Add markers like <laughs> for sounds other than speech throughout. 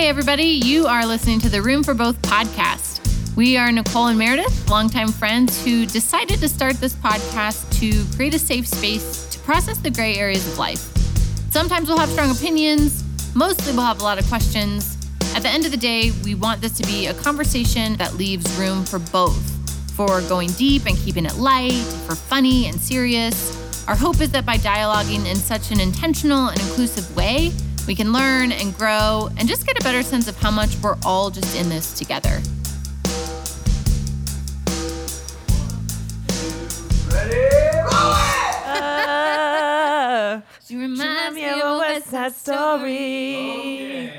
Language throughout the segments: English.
Hey, everybody, you are listening to the Room for Both podcast. We are Nicole and Meredith, longtime friends who decided to start this podcast to create a safe space to process the gray areas of life. Sometimes we'll have strong opinions, mostly we'll have a lot of questions. At the end of the day, we want this to be a conversation that leaves room for both for going deep and keeping it light, for funny and serious. Our hope is that by dialoguing in such an intentional and inclusive way, we can learn and grow and just get a better sense of how much we're all just in this together. Uh, She reminds me of of a a West Side Story.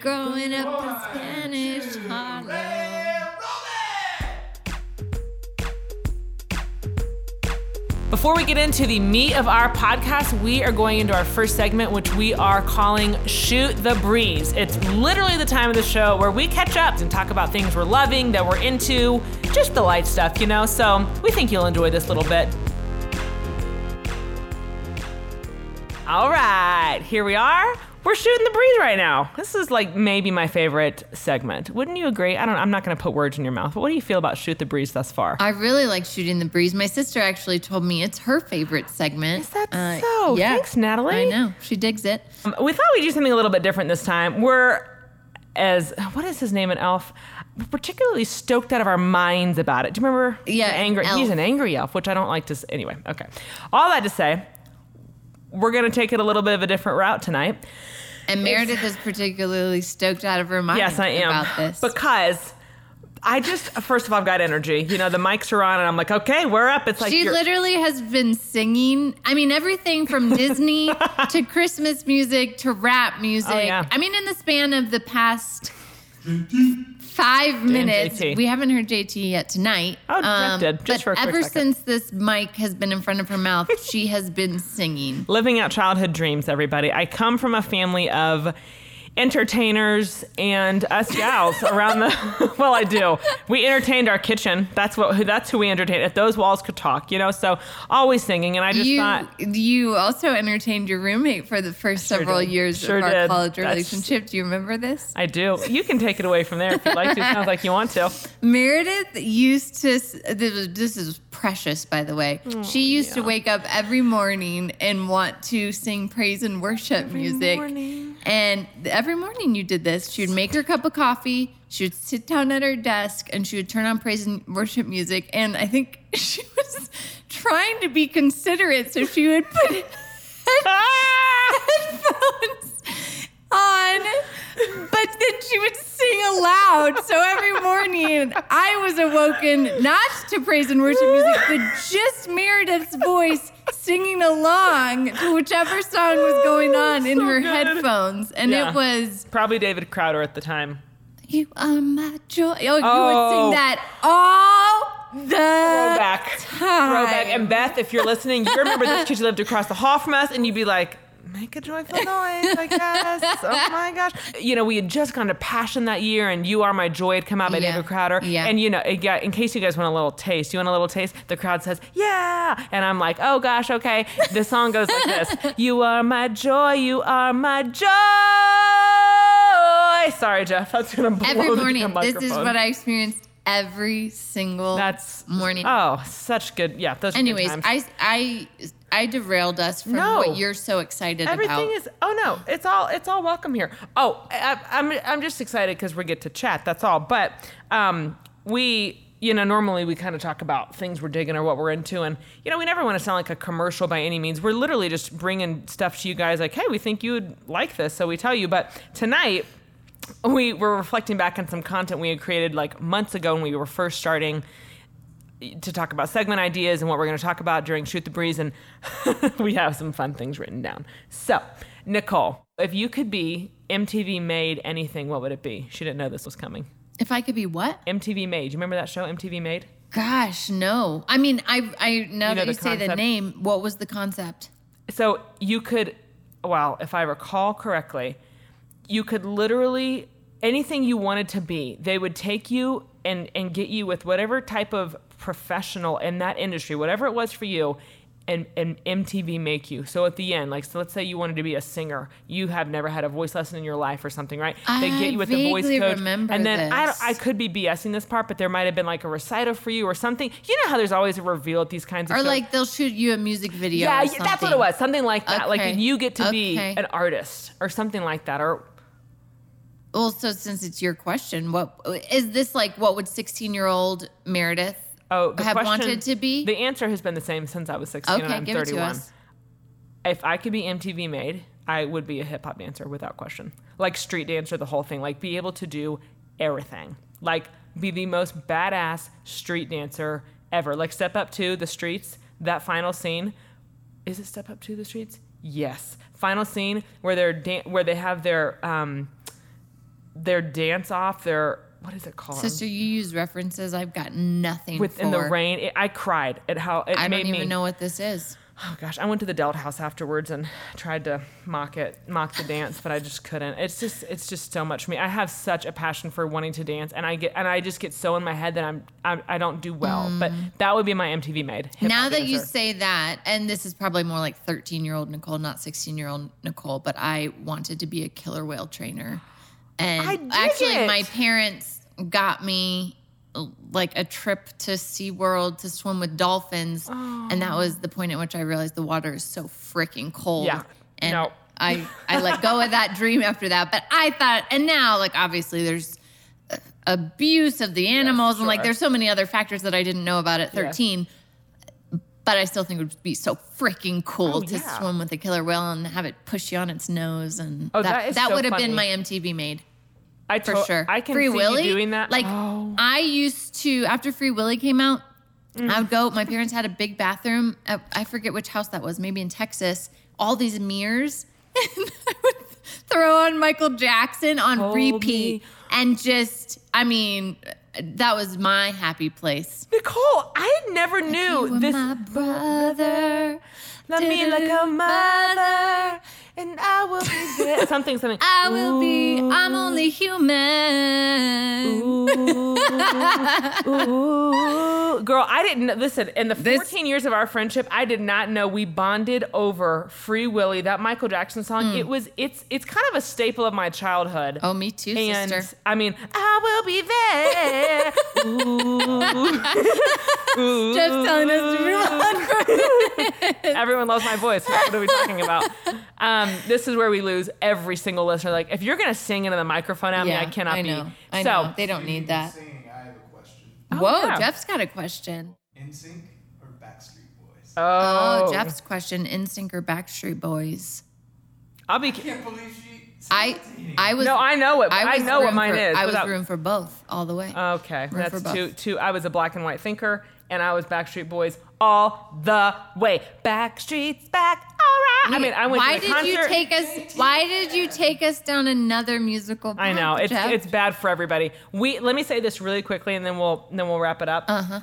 growing up in Spanish Harlem. Before we get into the meat of our podcast, we are going into our first segment, which we are calling Shoot the Breeze. It's literally the time of the show where we catch up and talk about things we're loving, that we're into, just the light stuff, you know? So we think you'll enjoy this little bit. All right, here we are. We're shooting the breeze right now. This is like maybe my favorite segment. Wouldn't you agree? I don't. I'm not going to put words in your mouth. But what do you feel about shoot the breeze thus far? I really like shooting the breeze. My sister actually told me it's her favorite segment. Is that Uh, so? Yeah. Thanks, Natalie. I know. She digs it. Um, we thought we'd do something a little bit different this time. We're as what is his name in Elf? We're particularly stoked out of our minds about it. Do you remember? Yeah, the angry. Elf. He's an angry elf, which I don't like to. s Anyway, okay. All that to say, we're gonna take it a little bit of a different route tonight. And Meredith is particularly stoked out of her mind Yes, I am. about this. Because I just, first of all, I've got energy. You know, the mics are on, and I'm like, okay, we're up. It's like she you're- literally has been singing. I mean, everything from <laughs> Disney to Christmas music to rap music. Oh, yeah. I mean, in the span of the past five minutes, JT. we haven't heard JT yet tonight. Um, Oh, did, just but for a quick ever since this mic has been in front of her mouth, she has been singing. <laughs> living out childhood dreams, everybody. I come from a family of entertainers and us gals around the <laughs> well i do we entertained our kitchen that's what that's who we entertained if those walls could talk you know so always singing and i just You thought you also entertained your roommate for the first several did. years Sure of our did. college That's- relationship. Do you remember this? i do you can take it away from there if you'd like to sounds like you want to <laughs> Meredith used to. This is, this is precious, by the way. Oh, she used to wake up every morning and want to sing praise and worship music. morning. And every morning you did this. She would make her cup of coffee. She would sit down at her desk and she would turn on praise and worship music. And I think <laughs> she was trying to be considerate, so she would put <laughs> <laughs> ah! headphones on, but then she would sing aloud. So every morning I was awoken not to praise and worship music, but just Meredith's voice singing along to whichever song was going on in so her good. headphones. And Yeah. it was, probably david crowder at the time You are my joy. Oh, you would Oh. sing that all the throwback time. throwback and beth if you're listening you remember this because you lived across the hall from us and you'd be like make a joyful noise i guess. <laughs> Oh my gosh. You know we had just gone to passion that year and you are my joy had come out by Yeah. david crowder. Yeah. and you know in case you guys want a little taste you want a little taste? The crowd says yeah. And i'm like oh gosh okay. The song goes like this. <laughs> You are my joy you are my joy. Sorry jeff that's gonna blow Every morning, this is what I experienced every single that's morning. oh such good yeah those Anyways. I I I derailed us from No. what you're so excited Everything about. Everything is oh no, it's all it's all welcome here. Oh, I, I'm I'm just excited because we get to chat. That's all. But um, we you know normally we kind of talk about things we're digging or what we're into, and you know we never want to sound like a commercial by any means. We're literally just bringing stuff to you guys like, hey, we think you would like this, so we tell you. But tonight we were reflecting back on some content we had created like months ago when we were first starting to talk about segment ideas and what we're going to talk about during Shoot the Breeze, and <laughs> we have some fun things written down. So, Nicole, if you could be MTV made anything, what would it be? She didn't know this was coming. if I could be what? MTV made. You remember that show, MTV Made? Gosh, no. I mean, I I now You know that you the say the name, what was the concept? So you could, well, if I recall correctly, you could literally anything you wanted to be. They would take you and and get you with whatever type of professional in that industry, whatever it was for you, and, and MTV make you. So at the end, like, so let's say you wanted to be a singer, you have never had a voice lesson in your life or something, right? they I get you with the voice coach, remember and then I. I could be BSing this part, but there might have been like a recital for you or something. You know how there's always a reveal at these kinds of Or shows? like they'll shoot you a music video. yeah, that's what it was, something like that. Like Okay. you get to be an artist or something like that, or Well, so since it's your question, what is this like? What would sixteen-year-old Meredith oh, the have question- wanted to be? The answer has been the same since I was 16 and okay, I'm give it 31. to us. if I could be MTV made, I would be a hip hop dancer without question. Like street dancer, the whole thing. Like be able to do everything. Like be the most badass street dancer ever. Like step up to the streets. That final scene. Is it step up to the streets? Yes. Final scene where they're dan- where they have their um their dance off. Their what is it called? Sister, you use references. I've got nothing Within the rain. It, I cried at how it I made don't me even know what this is. oh gosh, I went to the Delt House afterwards and tried to mock it, mock the dance, but I just couldn't. It's just, it's just so much for me. I have such a passion for wanting to dance, and I get, and I just get so in my head that I'm, I'm I don't do well. But that would be my MTV made. Mm. now that you say that, and this is probably more like 13 year old Nicole, not 16 year old Nicole, but I wanted to be a killer whale trainer. And actually, it. my parents got me like a trip to SeaWorld to swim with dolphins. And that was the point at which I realized the water is so freaking cold. Yeah. And No. I, I let go of that dream after that. But I thought, and now, like, obviously, there's abuse of the animals and like there's so many other factors that I didn't know about at 13 but I still think it would be so freaking cool Oh, to yeah. swim with a killer whale and have it push you on its nose and Oh, that, that is so would have been my MTV made I for sure. I can Free see Willy you doing that. Like oh. I used to after Free Willy came out, mm. I would go. My parents had a big bathroom. At, I forget which house that was. Maybe in Texas. All these mirrors. <laughs> And I would throw on Michael Jackson on Hold repeat and just. I mean, that was my happy place. Nicole, I never knew this. my brother. Love me like a mother, and I will be there. Something, something. I will be. I'm only human. Ooh, Ooh. girl, I didn't know- listen. In the This- 14 years of our friendship, I did not know we bonded over "Free Willy," that Michael Jackson song. It was, it's, it's kind of a staple of my childhood. Oh, me too, and sister. I mean, I will be there. Ooh. Just telling us to. <laughs> Everyone loves my voice. What are we talking about? Um, this is where we lose every single listener. Like, if you're gonna sing into the microphone at me, I cannot I be. I so, know. They don't need that. Singing, I have a question. Whoa, yeah. Jeff's got a question. NSYNC or Backstreet Boys? oh, Oh, Jeff's question: NSYNC or Backstreet Boys? I'll be. I can't believe she. I, I was. No, I know it. I, was know what room mine for- is. I was without- room for both all the way. Okay, for that's both. two. Two. I was a black and white thinker, and I was Backstreet Boys all the way. Backstreet's back. All right. I mean, I went why to did concert. you take us? Why did you take us down another musical? I know it's Jeff? it's bad for everybody. We let me say this really quickly, and then we'll then we'll wrap it up. Uh Uh-huh. huh.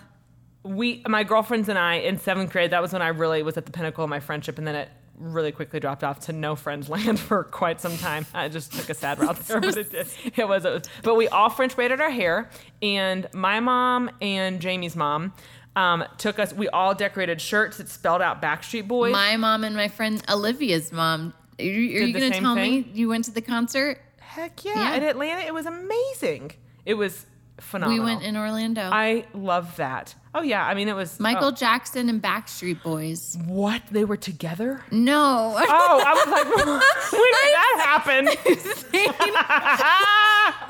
We, my girlfriends and I, in seventh grade, that was when I really was at the pinnacle of my friendship, and then it really quickly dropped off to no friends <laughs> land for quite some time. I just took a sad route <laughs> there, but it, did. it was it was. But we all French braided our hair, and my mom and Jamie's mom. Um, took us. We all decorated shirts that spelled out Backstreet Boys. My mom and my friend Olivia's mom. Are you, are you going to tell me you went to the concert? Heck yeah. Yeah. In Atlanta, it was amazing. It was phenomenal. We went in Orlando. I love that. Oh yeah, I mean it was Michael oh, Jackson and Backstreet Boys. what they were together. No. Oh, I was like, <laughs> when did that happen?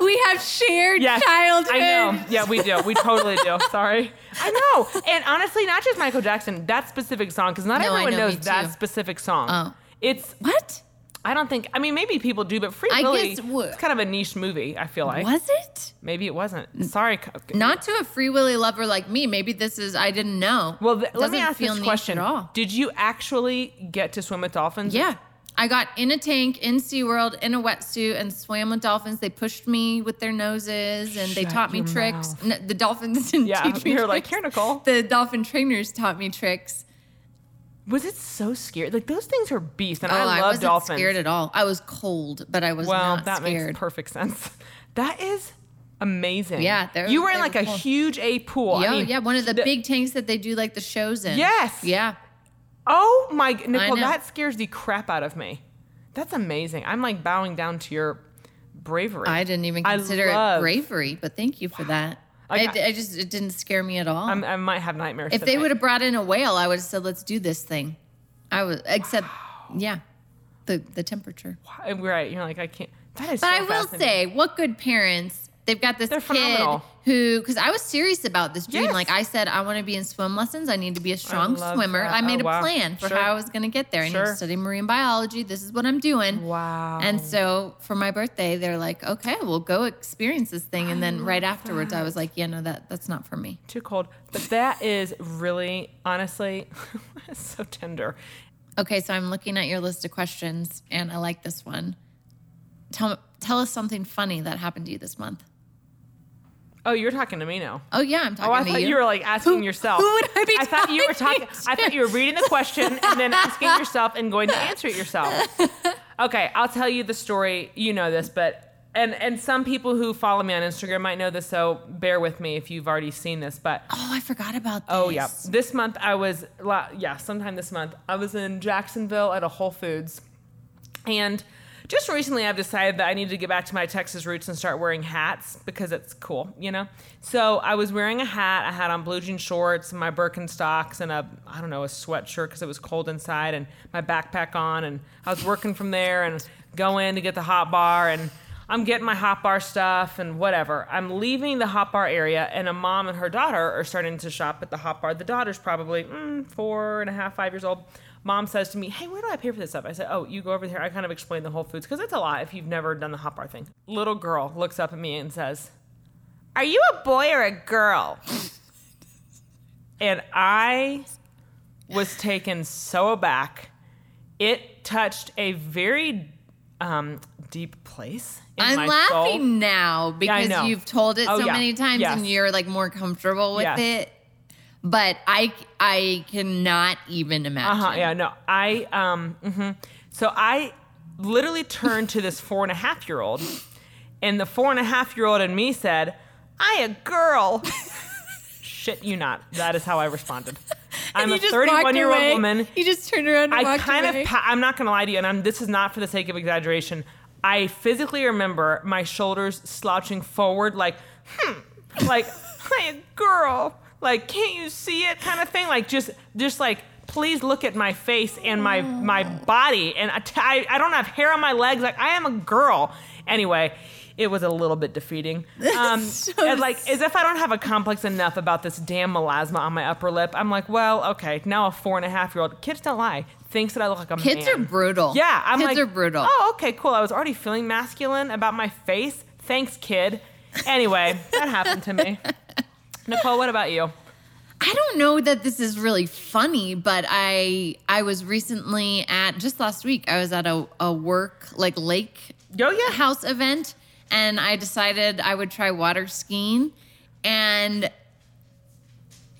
<laughs> <laughs> we have shared yes, childhood. I know. Yeah, we do. We totally do. Sorry. I know. And honestly, not just Michael Jackson. That specific song, because not No, everyone know, knows that specific song. Oh. It's. What? I don't think. I mean, maybe people do, but Free I Willy. guess wha- It's kind of a niche movie. I feel like. Was it? Maybe it wasn't. Sorry. Not to a Free Willy lover like me. Maybe this is I didn't know. Well, th- let me Doesn't ask feel this question: at all. Did you actually get to swim with dolphins? Yeah. I got in a tank in SeaWorld in a wetsuit and swam with dolphins. They pushed me with their noses and they Shut taught me tricks. mouth. N- the dolphins didn't Yeah, teach me you're like. "Here, Nicole." The dolphin trainers taught me tricks. Was it so scary? Like those things are beasts, and oh, I I, love wasn't dolphins. scared at all. I was cold, but I was well, not that scared. makes perfect sense. <laughs> That is amazing. Yeah, they're- you were in like were a cool. huge A pool. I yeah, mean, yeah, one of the the- big tanks that they do like the shows in. Yes. Yeah. Oh my Nicole, that scares the crap out of me. That's amazing. I'm like bowing down to your bravery. I didn't even consider it bravery, but thank you for that. Like, I, I just it didn't scare me at all. I'm, I might have nightmares. if they would have brought in a whale, I would have said, "Let's do this thing." I was except, yeah, the the temperature. right, you're like I can't. That is. But so I will say, what good parents. They've got this They're kid phenomenal. Who, because I was serious about this dream. Yes. Like I said, I want to be in swim lessons. I need to be a strong love swimmer. that. I made Oh, wow. a plan for Sure. how I was going to get there. I need Sure. to study marine biology. This is what I'm doing. Wow. And so for my birthday, they're like, okay, we'll go experience this thing. And then right afterwards, I was like, yeah, no, that that's not for me. too cold. But that is really, honestly, <laughs> so tender. Okay, so I'm looking at your list of questions, and I like this one. Tell tell us something funny that happened to you this month. Oh, you're talking to me now. Oh yeah, I'm talking Oh, I to thought you. you. were like asking Who- yourself. who would I be I thought you were talking. I thought you were reading the question and then asking yourself and going to answer it yourself. <laughs> Okay, I'll tell you the story. You know this, but and and some people who follow me on Instagram might know this, so bear with me if you've already seen this. But oh, I forgot about this. oh yeah, this month I was yeah, sometime this month I was in Jacksonville at a Whole Foods, and just recently I've decided that I need to get back to my Texas roots and start wearing hats because it's cool, you know. So I was wearing a hat. I had on blue jean shorts, my Birkenstocks, and a I don't know a sweatshirt because it was cold inside, and my backpack on, and I was working from there and go in to get the hot bar and. I'm getting my hot bar stuff and whatever. I'm leaving the hot bar area, and a mom and her daughter are starting to shop at the hot bar. The daughter's probably mm, four and a half, five years old. Mom says to me, Hey, where do I pay for this stuff? I said, Oh, you go over there. I kind of explain the Whole Foods because it's a lot if you've never done the hot bar thing. Little girl looks up at me and says, Are you a boy or a girl? and I was taken so aback. It touched a very um, deep place in I'm laughing soul. now because know. you've told it Oh, so yeah. many times Yes. and you're like more comfortable with Yes. it. But I I cannot even imagine. Uh huh. Yeah. No. I um. hmm So I literally turned to this four and a half year old, and the four and a half year old and me said, "I a girl." Shit you not. That is how I responded. <laughs> I'm a you just walked 31 year old woman. You just turned around and I kind away. of. Pa- I'm not gonna lie to you, and I'm, this is not for the sake of exaggeration. I physically remember my shoulders slouching forward, like, hmm, like, <laughs> hey, girl, like, can't you see it, kind of thing, like, just, just like, please look at my face and my my body, and I, I, I don't have hair on my legs, like, I am a girl. Anyway. It was a little bit defeating. <laughs> Um, so and like, as if I don't have a complex enough about this damn melasma on my upper lip. I'm like, well, okay, now a four and a half year old, kids don't lie, thinks that I look like a Kids man. are brutal. Yeah, I'm Kids like, are brutal. Oh, okay, cool. I was already feeling masculine about my face. Thanks, kid. Anyway, that happened to me. <laughs> Nicole, what about you? I don't know that this is really funny, but I I was recently at just last week. I was at a, a work like lake Oh yeah. house event, and I decided I would try water skiing. And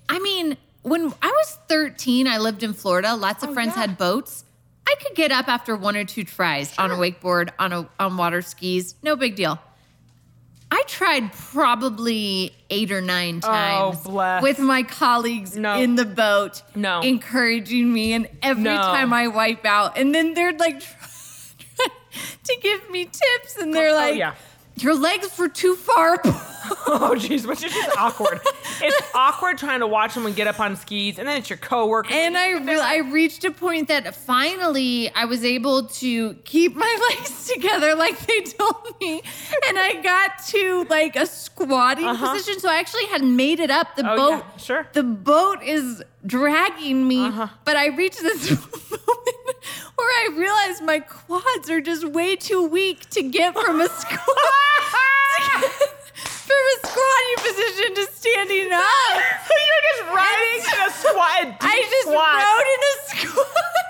I mean, when I was 13, I lived in Florida. Lots of Oh, friends yeah. had boats. I could get up after one or two tries on a wakeboard, on a on water skis. No big deal. I tried probably eight or nine oh, times Oh, with my colleagues No. in the boat, No. encouraging me. And every No. time I wipe out, and then they're like <laughs> to give me tips, and they're Oh, like, yeah. "Your legs were too far." apart." <laughs> Oh jeez, which is just awkward. it's awkward trying to watch someone get up on skis, and then it's your coworker. And I re- I reached a point that finally I was able to keep my <laughs> legs together like they told me, and I got to like a squatting Uh-huh. position. So I actually had made it up. The Oh, boat, yeah, sure. The boat is dragging me, Uh-huh. but I reached this <laughs> moment where I realized my quads are just way too weak to get from a squat. <laughs> from a squatting position to standing up. <laughs> You're just riding in a squat. I just squat. rode in a squat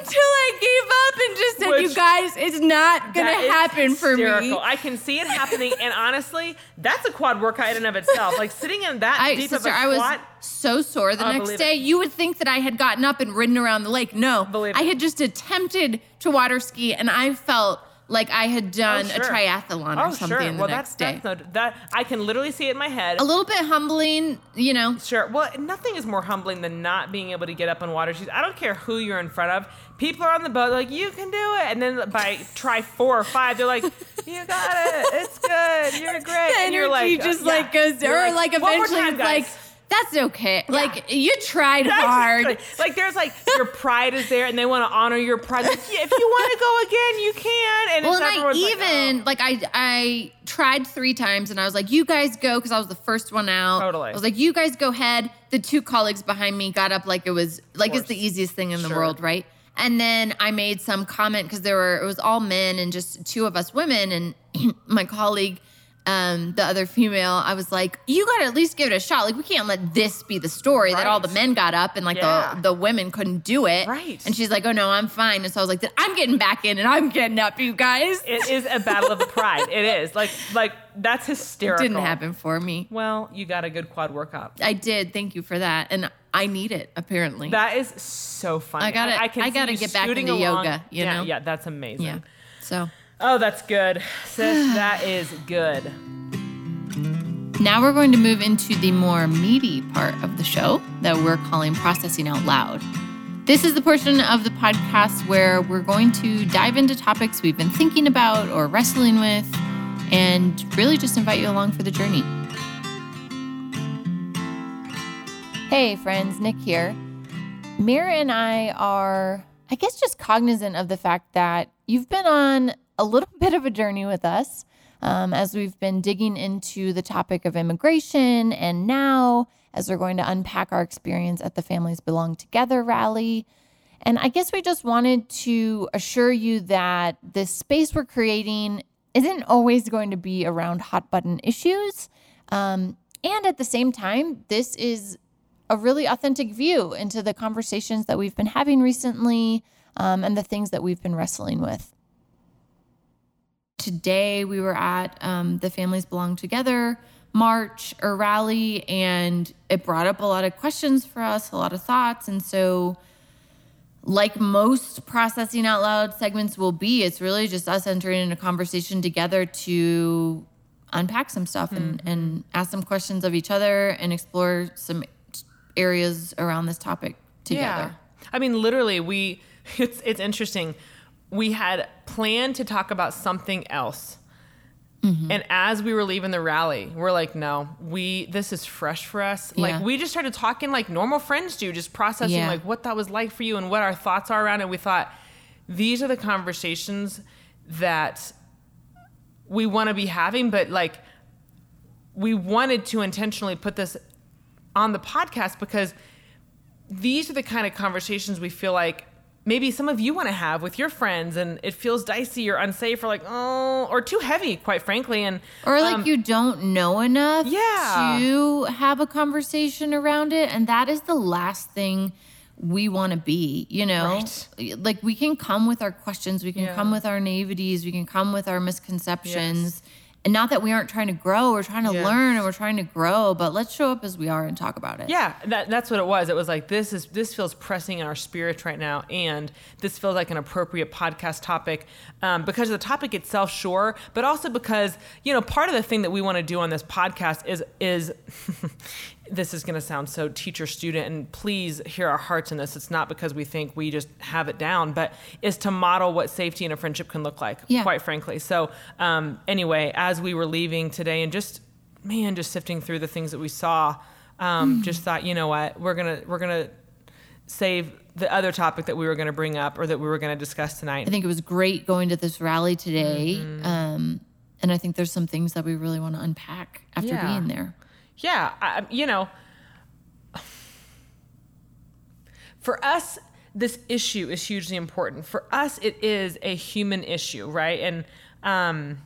until I gave up and just said, Which- "You guys, it's not gonna happen for me." I can see it happening, and <laughs> honestly, that's a quad workout in and of itself. Like sitting in that I, deep sister, of a I was squat. so sore the next day. it. You would think that I had gotten up and ridden around the lake. No, Believe I had just attempted to water ski, and I felt like I had done Oh, sure. a triathlon or Oh, something sure. the well, next that's, day. that's no, that I can literally see it in my head. a little bit humbling, you know. Sure. Well, nothing is more humbling than not being able to get up on water shoes. I don't care who you're in front of. People are on the boat, like, you can do it. And then by <laughs> try four or five, they're like, you got it. It's good. You're <laughs> great. The and you're like, just uh, yeah. like goes, You're or like, "One more eventually time, like, guys." That's okay. Like you tried That's hard. Like, like, there's like your pride is there, and they want to honor your pride. Like, yeah, if you want to go again, you can. And Well, it's and I everyone's like, even oh. like, I I tried three times, and I was like, "You guys go," because I was the first one out. Totally. I was like, "You guys go ahead." The two colleagues behind me got up like it was like it's the easiest thing in the world, right? And then I made some comment because there were it was all men and just two of us women, and <clears throat> my colleague. Um, the other female, I was like, you got to at least give it a shot. Like, we can't let this be the story that all the men got up and like Yeah. the the women couldn't do it. Right. And she's like, oh no, I'm fine. And so I was like, I'm getting back in and I'm getting up, you guys. it is a battle of the <laughs> pride. It is like like that's hysterical. didn't happen for me. Well, you got a good quad workout. I did. Thank you for that. And I need it apparently. That is so funny. I gotta- I, can I gotta get back into along. yoga, you yeah, know? Yeah, that's amazing. yeah. So Oh, that's good, sis. <sighs> that is good. now we're going to move into the more meaty part of the show that we're calling processing out loud. This is the portion of the podcast where we're going to dive into topics we've been thinking about or wrestling with and really just invite you along for the journey. Hey, friends, Nick here. Mira and I are, I guess, just cognizant of the fact that you've been on a little <laughs> bit of a journey with us um, as we've been digging into the topic of immigration. And now, as we're going to unpack our experience at the Families Belong Together rally. And I guess we just wanted to assure you that this space we're creating isn't always going to be around hot button issues. Um, and at the same time, this is a really authentic view into the conversations that we've been having recently um, and the things that we've been wrestling with. Today, we were at um, the Families Belong Together march or rally, and it brought up a lot of questions for us, a lot of thoughts. And so, like most processing out loud segments will be, it's really just us entering in a conversation together to unpack some stuff and, and ask some questions of each other and explore some areas around this topic together. Yeah. I mean, literally, we. <laughs> It's it's interesting. We had planned to talk about something else. Mm-hmm. And as we were leaving the rally, we're like, no, we this is fresh for us. Yeah. Like we just started talking like normal friends do, just processing Yeah. like what that was like for you and what our thoughts are around it. We thought these are the conversations that we want to be having, but like we wanted to intentionally put this on the podcast because these are the kind of conversations we feel like maybe some of you want to have with your friends and it feels dicey or unsafe or like oh or too heavy quite frankly and Or like um, you don't know enough Yeah. to have a conversation around it. And that is the last thing we want to be, you know? Like we can come with our questions, we can Yeah. come with our naiveties, we can come with our misconceptions. And not that we aren't trying to grow, we're trying to Yes. learn and we're trying to grow, but let's show up as we are and talk about it. yeah that, that's what it was it was like this is this feels pressing in our spirits right now and this feels like an appropriate podcast topic um, because of the topic itself sure but also because you know part of the thing that we want to do on this podcast is is <laughs> this is going to sound so teacher student and please hear our hearts in this it's not because we think we just have it down but is to model what safety in a friendship can look like Yeah. quite frankly so um, anyway as we were leaving today and just man just sifting through the things that we saw um, just thought you know what we're gonna we're gonna save the other topic that we were gonna bring up or that we were gonna discuss tonight I think it was great going to this rally today. Mm-hmm. Um, and I think there's some things that we really want to unpack after Yeah. being there. Yeah, I, you know, for us, this issue is hugely important. For us, it is a human issue, right? And um,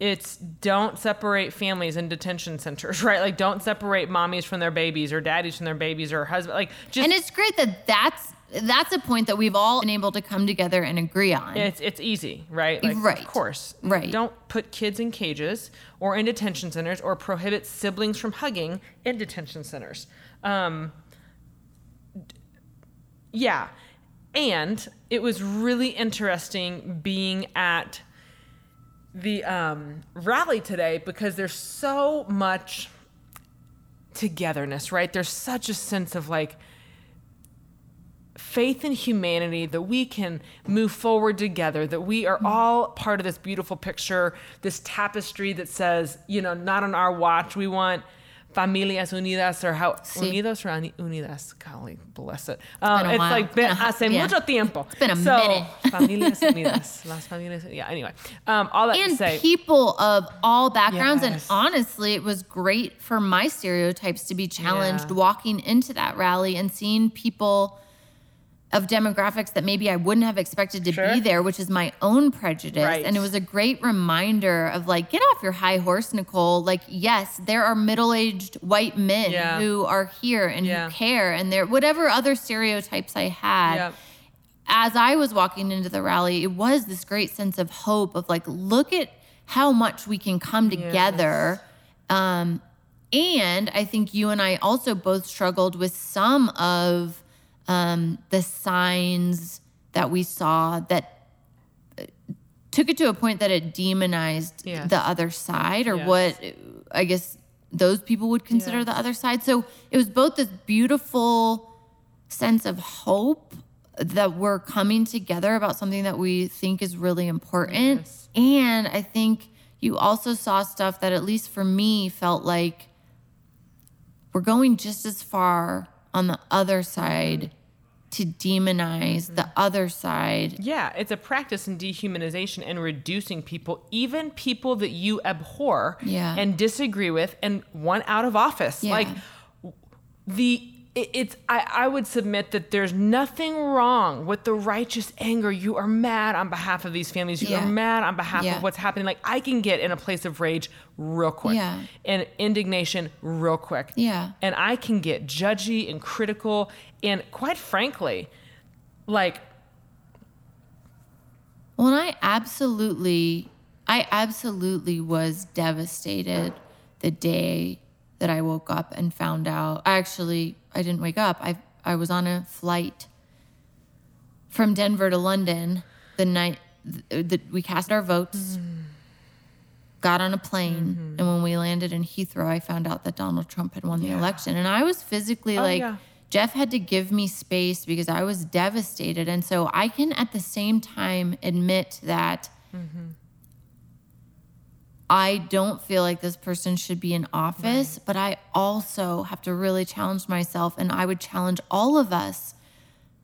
it's don't separate families in detention centers, <laughs> right? Like, don't separate mommies from their babies or daddies from their babies or husband. Like, just and it's great that that's that's a point that we've all been able to come together and agree on. It's it's easy, right? Like, Right. Of course. Right. Don't put kids in cages or in detention centers or prohibit siblings from hugging in detention centers. Um, yeah. And it was really interesting being at the um, rally today because there's so much togetherness, right? There's such a sense of like faith in humanity that we can move forward together, that we are all part of this beautiful picture, this tapestry that says, you know, not on our watch. We want familias unidas or how Sí. unidos or unidas. Golly, bless it. Um, it's while. like been Been a hot- hace yeah. mucho tiempo. It's been a so, minute. <laughs> familias unidas. Las familias. Yeah. Anyway, um, all that to and say. people of all backgrounds. And Yes. honestly, it was great for my stereotypes to be challenged Yeah. walking into that rally and seeing people of demographics that maybe I wouldn't have expected to Sure. be there, which is my own prejudice. Right. And it was a great reminder of like, get off your high horse, Nicole. Like, yes, there are middle aged white men Yeah. who are here and Yeah. who care, and there, whatever other stereotypes I had yeah. as I was walking into the rally, it was this great sense of hope of like, look at how much we can come together. Um, and I think you and I also both struggled with some of um, the signs that we saw that uh, took it to a point that it demonized Yes. the other side or Yes. what I guess those people would consider Yes. the other side. So it was both this beautiful sense of hope that we're coming together about something that we think is really important. And I think you also saw stuff that, at least for me, felt like we're going just as far on the other side to demonize the other side. Yeah, it's a practice in dehumanization and reducing people, even people that you abhor Yeah. and disagree with and want out of office. Yeah. Like the it's I, I would submit that there's nothing wrong with the righteous anger. You are mad on behalf of these families. You Yeah. are mad on behalf Yeah. of what's happening. Like I can get in a place of rage real quick Yeah. and indignation real quick. Yeah. And I can get judgy and critical and quite frankly, like Well, and I absolutely, I absolutely was devastated the day that I woke up and found out. Actually, I didn't wake up. I I was on a flight from Denver to London the night that we cast our votes. Mm. Got on a plane, mm-hmm. and when we landed in Heathrow, I found out that Donald Trump had won the election, and I was physically oh, like. yeah. Jeff had to give me space because I was devastated. And so I can at the same time admit that mm-hmm. I don't feel like this person should be in office, but I also have to really challenge myself. And I would challenge all of us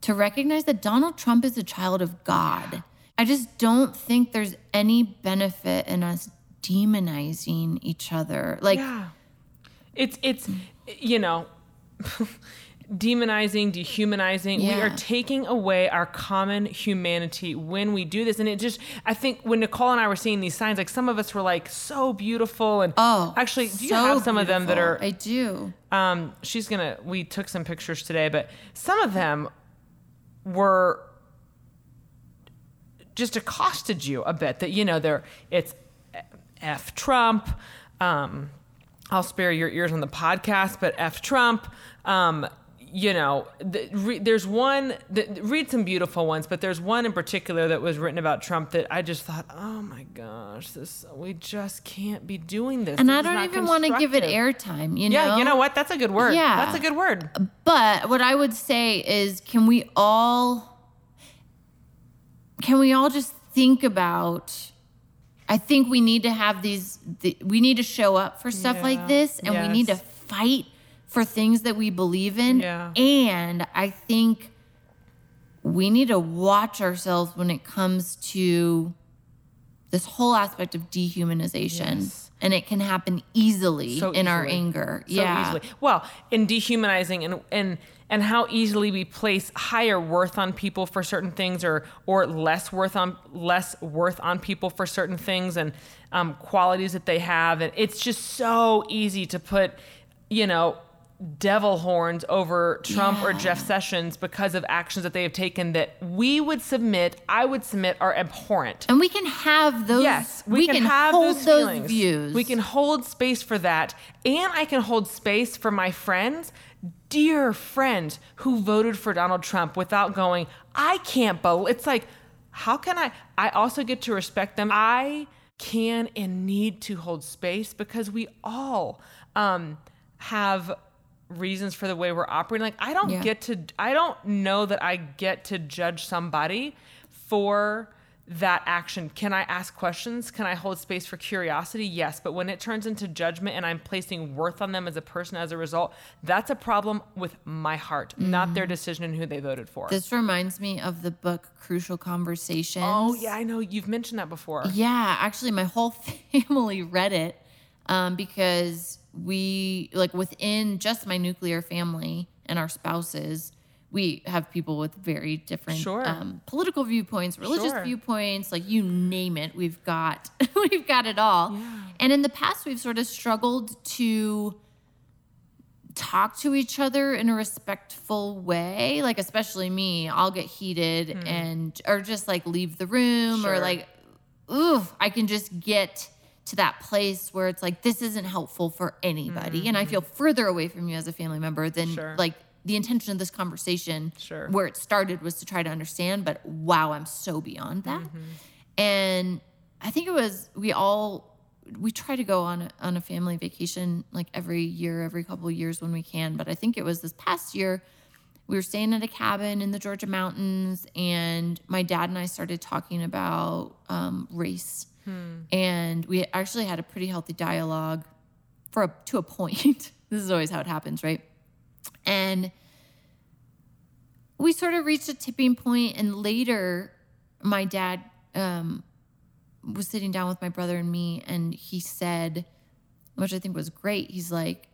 to recognize that Donald Trump is a child of God. I just don't think there's any benefit in us demonizing each other. Like, Yeah. It's it's you know <laughs> demonizing, dehumanizing. We are taking away our common humanity when we do this. And it just I think when Nicole and I were seeing these signs, like some of us were like so beautiful and oh, actually do you have some of them that are I do. um she's gonna we took some pictures today, but some of them were just accosted you a bit that you know they're it's f trump um i'll spare your ears on the podcast but f trump um you know the, re, there's one that, read some beautiful ones but there's one in particular that was written about trump that i just thought oh my gosh this we just can't be doing this And This I don't even want to give it airtime, you know? yeah you know what that's a good word Yeah. that's a good word But what I would say is can we all can we all just think about I think we need to have these th- we need to show up for stuff Yeah. like this and we need to fight for things that we believe in Yeah. and I think we need to watch ourselves when it comes to this whole aspect of dehumanization Yes. and it can happen easily So in our anger so yeah easily. Well, in dehumanizing and and and how easily we place higher worth on people for certain things, or or less worth on less worth on people for certain things, and um, qualities that they have, and it's just so easy to put, you know. Devil horns over Trump or Jeff Sessions because of actions that they have taken that we would submit, I would submit, are abhorrent. And we can have those. Yes, we, can, have hold those, those, views. We can hold space for that, and I can hold space for my friends, dear friends who voted for Donald Trump without going. I can't believe it's like, how can I? I also get to respect them. I can and need to hold space because we all um, have reasons for the way we're operating. Like I don't Yeah. get to I don't know that I get to judge somebody for that action. Can I ask questions? Can I hold space for curiosity? Yes, but when it turns into judgment and I'm placing worth on them as a person as a result, that's a problem with my heart, not their decision and who they voted for. Mm-hmm. This reminds me of the book Crucial Conversations. oh, yeah, I know you've mentioned that before. Yeah, actually, my whole <laughs> family read it um, because we, like, within just my nuclear family and our spouses, we have people with very different Sure. um, political viewpoints, religious Sure. viewpoints, like you name it, we've got <laughs> we've got it all. And in the past, we've sort of struggled to talk to each other in a respectful way like especially me i'll get heated and or just like leave the room or Hmm. Like ooh i can just get to that place where it's like this isn't helpful for anybody and i feel further away from you as a family member than Mm-hmm. Sure. like the intention of this conversation Sure. where it started was to try to understand but wow i'm so beyond that Mm-hmm. and i think it was we all we try to go on a, on a family vacation like every year every couple of years when we can but i think it was this past year we were staying at a cabin in the georgia mountains and my dad and i started talking about um, race and we actually had a pretty healthy dialogue for a, to a point. <laughs> This is always how it happens right? And we sort of reached a tipping point and later my dad um, was sitting down with my brother and me and he said which i think was great he's like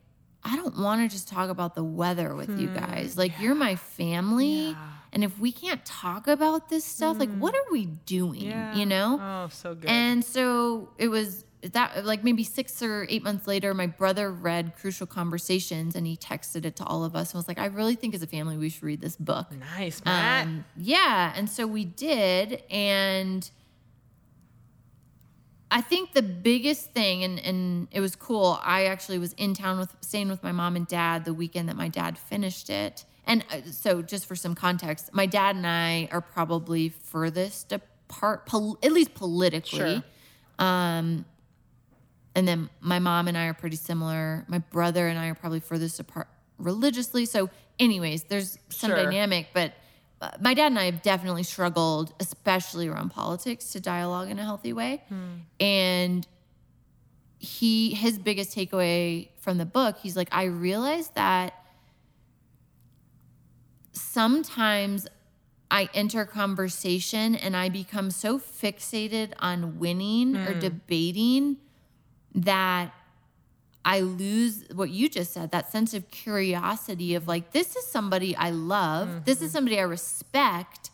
i don't want to just talk about the weather with you guys. Like you're my family. Yeah. And if we can't talk about this stuff like what are we doing Yeah. you know Oh, so good. and so it was that like maybe six or eight months later, my brother read Crucial Conversations and he texted it to all of us and was like, I really think as a family we should read this book. nice, Matt. Um, yeah, and so we did, and I think the biggest thing, and and it was cool. I actually was in town with staying with my mom and dad the weekend that my dad finished it, and uh, so just for some context, my dad and I are probably furthest apart, pol- at least politically. Sure. Um, and then my mom and I are pretty similar. My brother and I are probably furthest apart religiously. So, anyways, there's some Sure. dynamic, but uh, my dad and I have definitely struggled, especially around politics, to dialogue in a healthy way. And he, his biggest takeaway from the book, he's like, I realized that sometimes I enter conversation and I become so fixated on winning or debating that I lose what you just said that sense of curiosity of like, this is somebody I love, this is somebody I respect.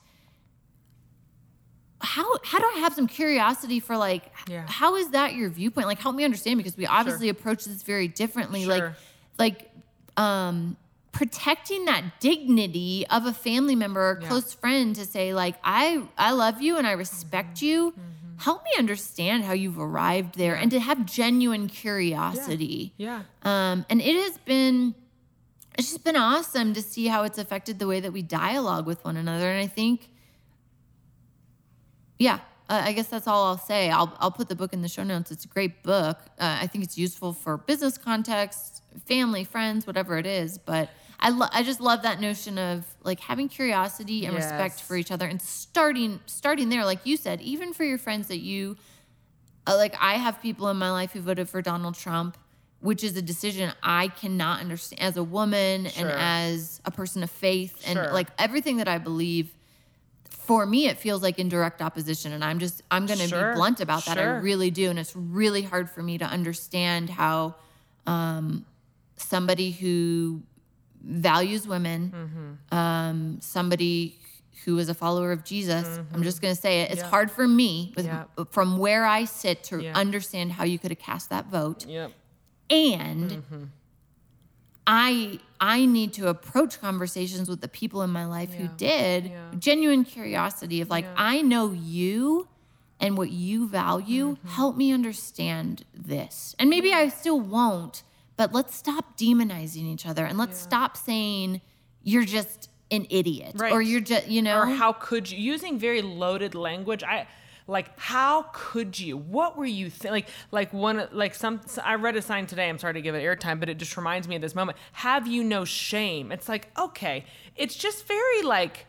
How, how do I have some curiosity for like Yeah. how is that your viewpoint? Like help me understand because we obviously approach this very differently. Like like um protecting that dignity of a family member or Yeah. close friend to say like i i love you and i respect Mm-hmm. you help me understand how you've arrived there and to have genuine curiosity. Yeah. um and it has been it's just been awesome to see how it's affected the way that we dialogue with one another. And i think yeah uh, i guess that's all i'll say. I'll, I'll put the book in the show notes. It's a great book. Uh, i think it's useful for business context family friends whatever it is. But I, lo- I just love that notion of like having curiosity and respect for each other and starting starting there like you said even for your friends that you uh, like I have people in my life who voted for Donald Trump, which is a decision I cannot understand as a woman Sure. and as a person of faith and like everything that I believe. For me, it feels like in direct opposition, and I'm just I'm going to Sure. be blunt about that. I really do, and it's really hard for me to understand how um, somebody who values women, Mm-hmm. um, somebody who is a follower of Jesus. I'm just going to say it. It's Yeah. hard for me with, Yeah. from where I sit to Yeah. understand how you could have cast that vote. Yep. And Mm-hmm. I I need to approach conversations with the people in my life who did Yeah. genuine curiosity of like Yeah. I know you and what you value. Mm-hmm. Help me understand this. And maybe I still won't, but let's stop demonizing each other and let's stop saying you're just an idiot or you're just you know or how could you using very loaded language i like how could you? What were you th- like? Like one like some. I read a sign today. I'm sorry to give it airtime, but it just reminds me of this moment. Have you no shame? It's like okay, it's just very like.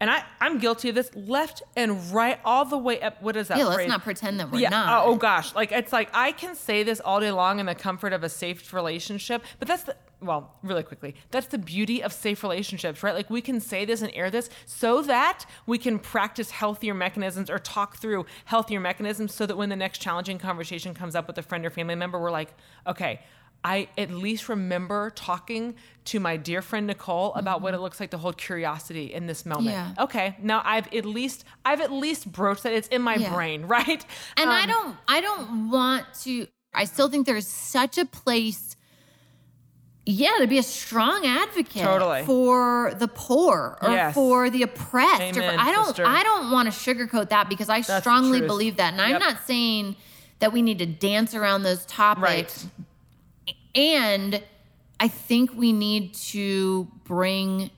And I, I'm guilty of this left and right, all the way up. What is that? Yeah, let's not pretend that we're yeah. not. Oh, oh gosh, like it's like I can say this all day long in the comfort of a safe relationship, but that's the well, really quickly, that's the beauty of safe relationships, right? Like we can say this and air this so that we can practice healthier mechanisms or talk through healthier mechanisms so that when the next challenging conversation comes up with a friend or family member, we're like, okay, I at least remember talking to my dear friend Nicole about what it looks like to hold curiosity in this moment. Mm-hmm. Yeah. Okay, now I've at least I've at least broached that. It's in my Yeah. brain, <laughs> right? And I Um, don't I don't want to I still think there's such a place yeah, to be a strong advocate Totally. for the poor or Yes. for the oppressed. or for- I don't sister. I don't want to sugarcoat that because I the strongly believe that. And I'm not saying that we need to dance around those topics. And I think we need to bring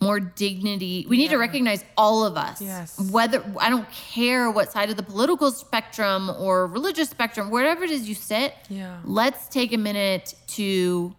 more dignity. We need to recognize all of us. Yes. Whether I don't care what side of the political spectrum or religious spectrum, wherever it is you sit. Yeah. Let's take a minute to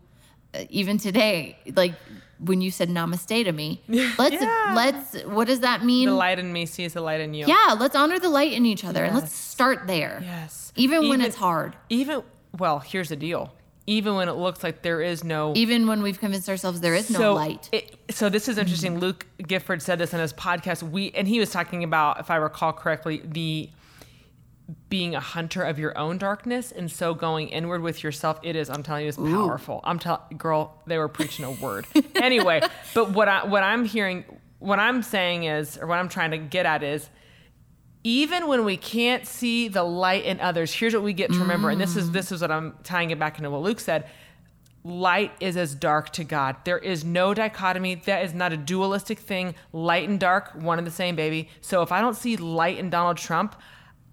uh, even today, like when you said namaste to me. <laughs> Let's Yeah. let's what does that mean? the light in me sees the light in you. yeah, let's honor the light in each other and let's start there. Yes. Even, when it's hard. Even well, here's the deal. Even when it looks like there is no Even when we've convinced ourselves there is no so light. It, so this is interesting. Mm-hmm. Luke Gifford said this in his podcast. We and he was talking about, if I recall correctly, the being a hunter of your own darkness and so going inward with yourself. It is. I'm telling you, it's powerful. I'm telling, girl, they were preaching a word. anyway, <laughs> but what I what I'm hearing, what I'm saying is, or what I'm trying to get at is. Even when we can't see the light in others, here's what we get to remember, and this is this is what I'm tying it back into what Luke said light is as dark to God. There is no dichotomy. That is not a dualistic thing. Light and dark, one and the same, baby. So if I don't see light in Donald Trump,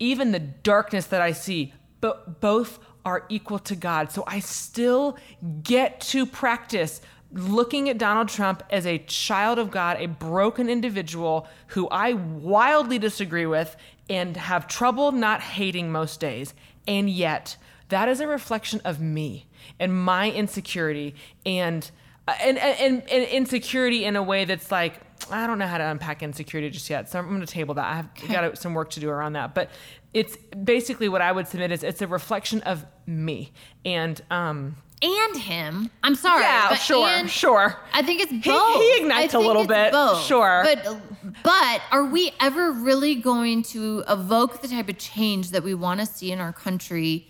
even the darkness that I see, but both are equal to God. So I still get to practice looking at Donald Trump as a child of God, a broken individual who I wildly disagree with and have trouble not hating most days. And yet, that is a reflection of me and my insecurity and uh, and, and, and insecurity in a way that's like I don't know how to unpack insecurity just yet, so I'm going to table that. I have got some work to do around that, but it's basically what I would submit is it's a reflection of me and um and him. I'm sorry. yeah but sure sure I think it's both. he ignites I a little bit, both. sure. But but are we ever really going to evoke the type of change that we want to see in our country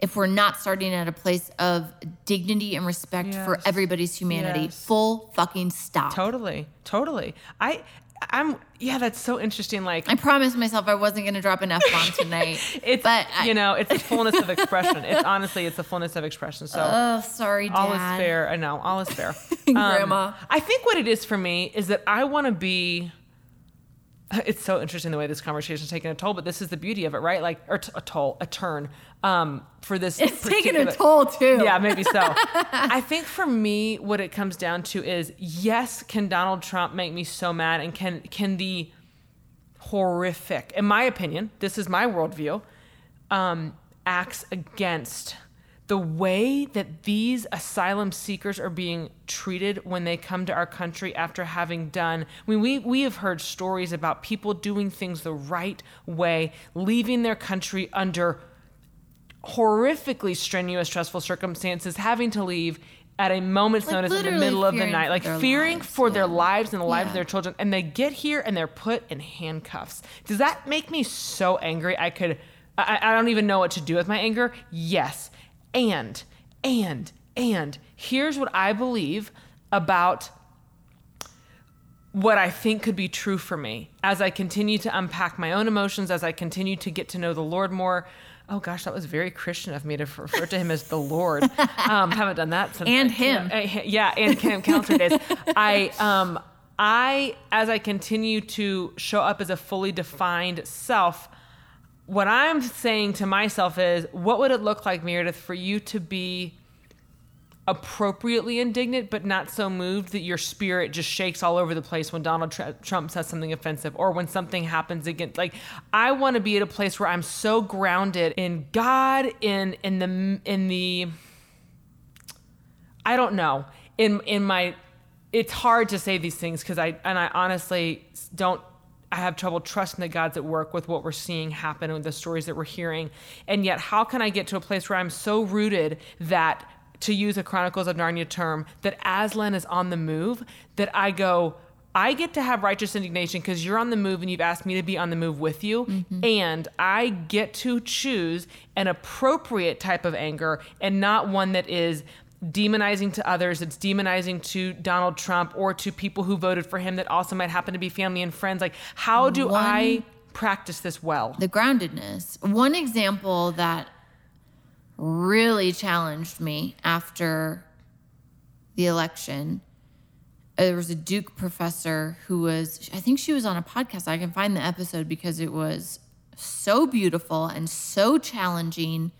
if we're not starting at a place of dignity and respect for everybody's humanity? Yes. Full fucking stop. totally totally I I'm yeah that's so interesting like I promised myself I wasn't going to drop an F bomb <laughs> tonight. it's but I, you know it's the fullness of expression it's <laughs> honestly it's the fullness of expression so Oh, sorry, Dad. all is fair. I know, all is fair. <laughs> Grandma. Um, I think what it is for me is that I want to be. <laughs> It's so interesting the way this conversation is taking a toll, but this is the beauty of it, right? Like, or t- a toll, a turn um, for this. It's taking a toll too. Yeah, maybe so. <laughs> I think for me, what it comes down to is yes, can Donald Trump make me so mad, and can can the horrific, in my opinion, this is my worldview, um, acts against the way that these asylum seekers are being treated when they come to our country after having done I mean, we we have heard stories about people doing things the right way, leaving their country under horrifically strenuous, stressful circumstances, having to leave at a moment's Like, notice in the middle of the night, like fearing lives, for their lives and the lives of their children, and they get here and they're put in handcuffs. Does that make me so angry? I could, I, I don't even know what to do with my anger. Yes, and and and here's what I believe about what I think could be true for me as I continue to unpack my own emotions, as I continue to get to know the Lord more. Oh gosh, that was very Christian of me to refer to him as the Lord. <laughs> Um, haven't done that since And I- him. uh, yeah, and Kim counselor days. I um I as I continue to show up as a fully defined self, what I'm saying to myself is, what would it look like, Meredith, for you to be appropriately indignant, but not so moved that your spirit just shakes all over the place when Donald Tr- Trump says something offensive or when something happens again. Like I want to be at a place where I'm so grounded in God, in in the in the I don't know in in my. It's hard to say these things because I and I honestly don't. I have trouble trusting that God's at work with what we're seeing happen and the stories that we're hearing. And yet, how can I get to a place where I'm so rooted that, to use a Chronicles of Narnia term, that Aslan is on the move, that I go, I get to have righteous indignation because you're on the move and you've asked me to be on the move with you. Mm-hmm. And I get to choose an appropriate type of anger and not one that is demonizing to others, it's demonizing to Donald Trump or to people who voted for him that also might happen to be family and friends. Like, how do One- I practice this well? the groundedness. One example that really challenged me after the election. uh, There was a Duke professor who was, I think she was on a podcast. I can find the episode because it was so beautiful and so challenging.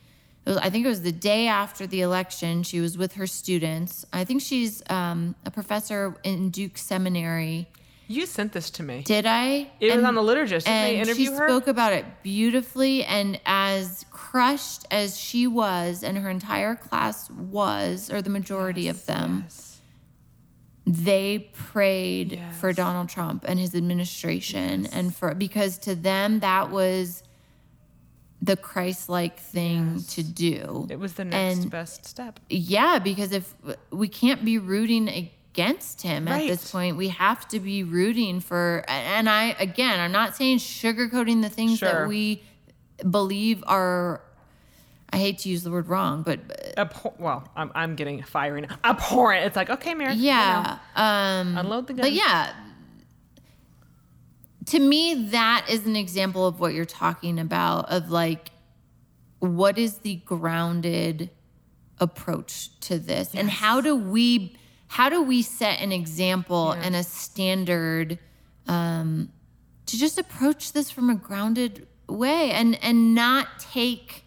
It was, I think it was the day after the election. She was with her students. I think she's um, a professor in Duke Seminary. You sent this to me. Did I? It was on the liturgist. Didn't they and interview she her? spoke about it beautifully and as crushed as she was and her entire class was or the majority of them Yes. they prayed for Donald Trump and his administration and for because to them that was the Christ-like thing to do It was the next And- best step. yeah, because if we can't be rooting against him at this point, we have to be rooting for. And I, again, I'm not saying sugarcoating the things Sure. that we believe are. I hate to use the word wrong, but Abhor- well, I'm, I'm getting fiery now. Abhorrent. It's like, okay, Mary. you yeah, um, know, unload the gun. but yeah. To me, that is an example of what you're talking about. Of like, what is the grounded approach to this, and how do we, how do we set an example and a standard um, to just approach this from a grounded way, and and not take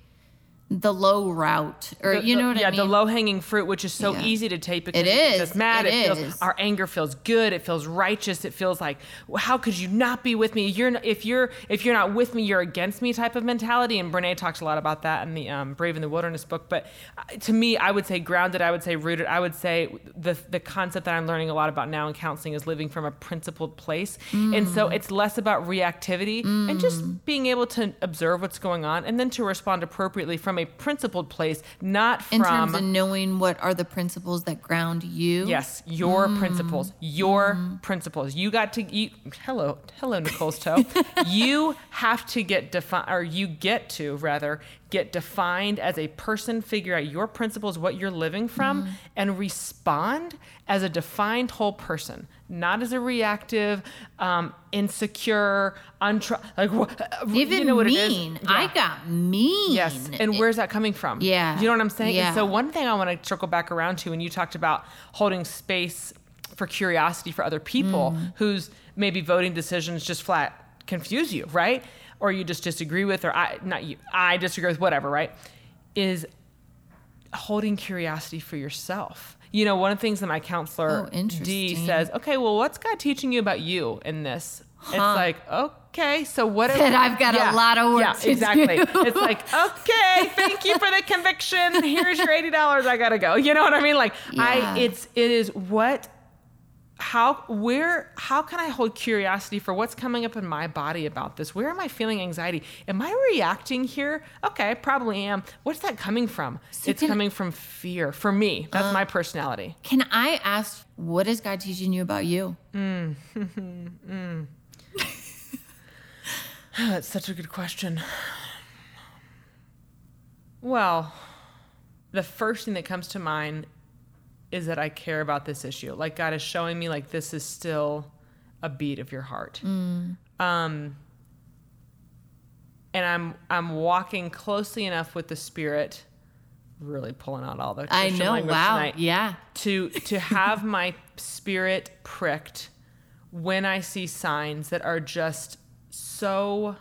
the low route, or The- you know what yeah, I mean? Yeah, the low hanging fruit, which is so Yeah. easy to take because It is. makes mad. It feels is. our anger feels good. It feels righteous. It feels like well, how could you not be with me? You're if you're if you're not with me, you're against me type of mentality. And Brene talks a lot about that in the um, Brave in the Wilderness book. But uh, to me, I would say grounded. I would say rooted. I would say the the concept that I'm learning a lot about now in counseling is living from a principled place. And so Mm. it's less about reactivity and just being able to observe what's going on and then to respond appropriately from a principled place, not from in terms of knowing what are the principles that ground you. Yes, your Mm. principles. Your principles. You got to you, hello, hello Nicole's toe. <laughs> you have to get defined or you get to rather get defined as a person, figure out your principles, what you're living from Mm. and respond as a defined whole person, not as a reactive, um, insecure, untr like wh- Even you know what mean. it is. I got mean. Yes. And where's that coming from? Yeah. You know what I'm saying? Yeah. And so one thing I want to circle back around to when you talked about holding space for curiosity for other people Mm. whose maybe voting decisions just flat confuse you, right? Or you just disagree with, or I not you, I disagree with whatever, right? Is holding curiosity for yourself. You know, one of the things that my counselor Oh, D says, okay, well, what's God teaching you about you in this? It's like, okay, so what That I've got a lot of work yeah, to exactly. do. It's like, okay, thank you for the conviction. Here's your eighty dollars. I gotta go. You know what I mean? Like, Yeah. I, it's, it is what, how, where, how can I hold curiosity for what's coming up in my body about this? Where am I feeling anxiety? Am I reacting here? Okay, I probably am. What's that coming from? So it's can- Uh, coming from fear. For me, that's my personality. Can I ask, what is God teaching you about you? <laughs> That's such a good question. Well, the first thing that comes to mind is that I care about this issue. Like God is showing me like this is still a beat of your heart. Um and I'm I'm walking closely enough with the spirit really pulling out all the I know. Wow. tonight Yeah. to to have <laughs> my spirit pricked when I see signs that are just so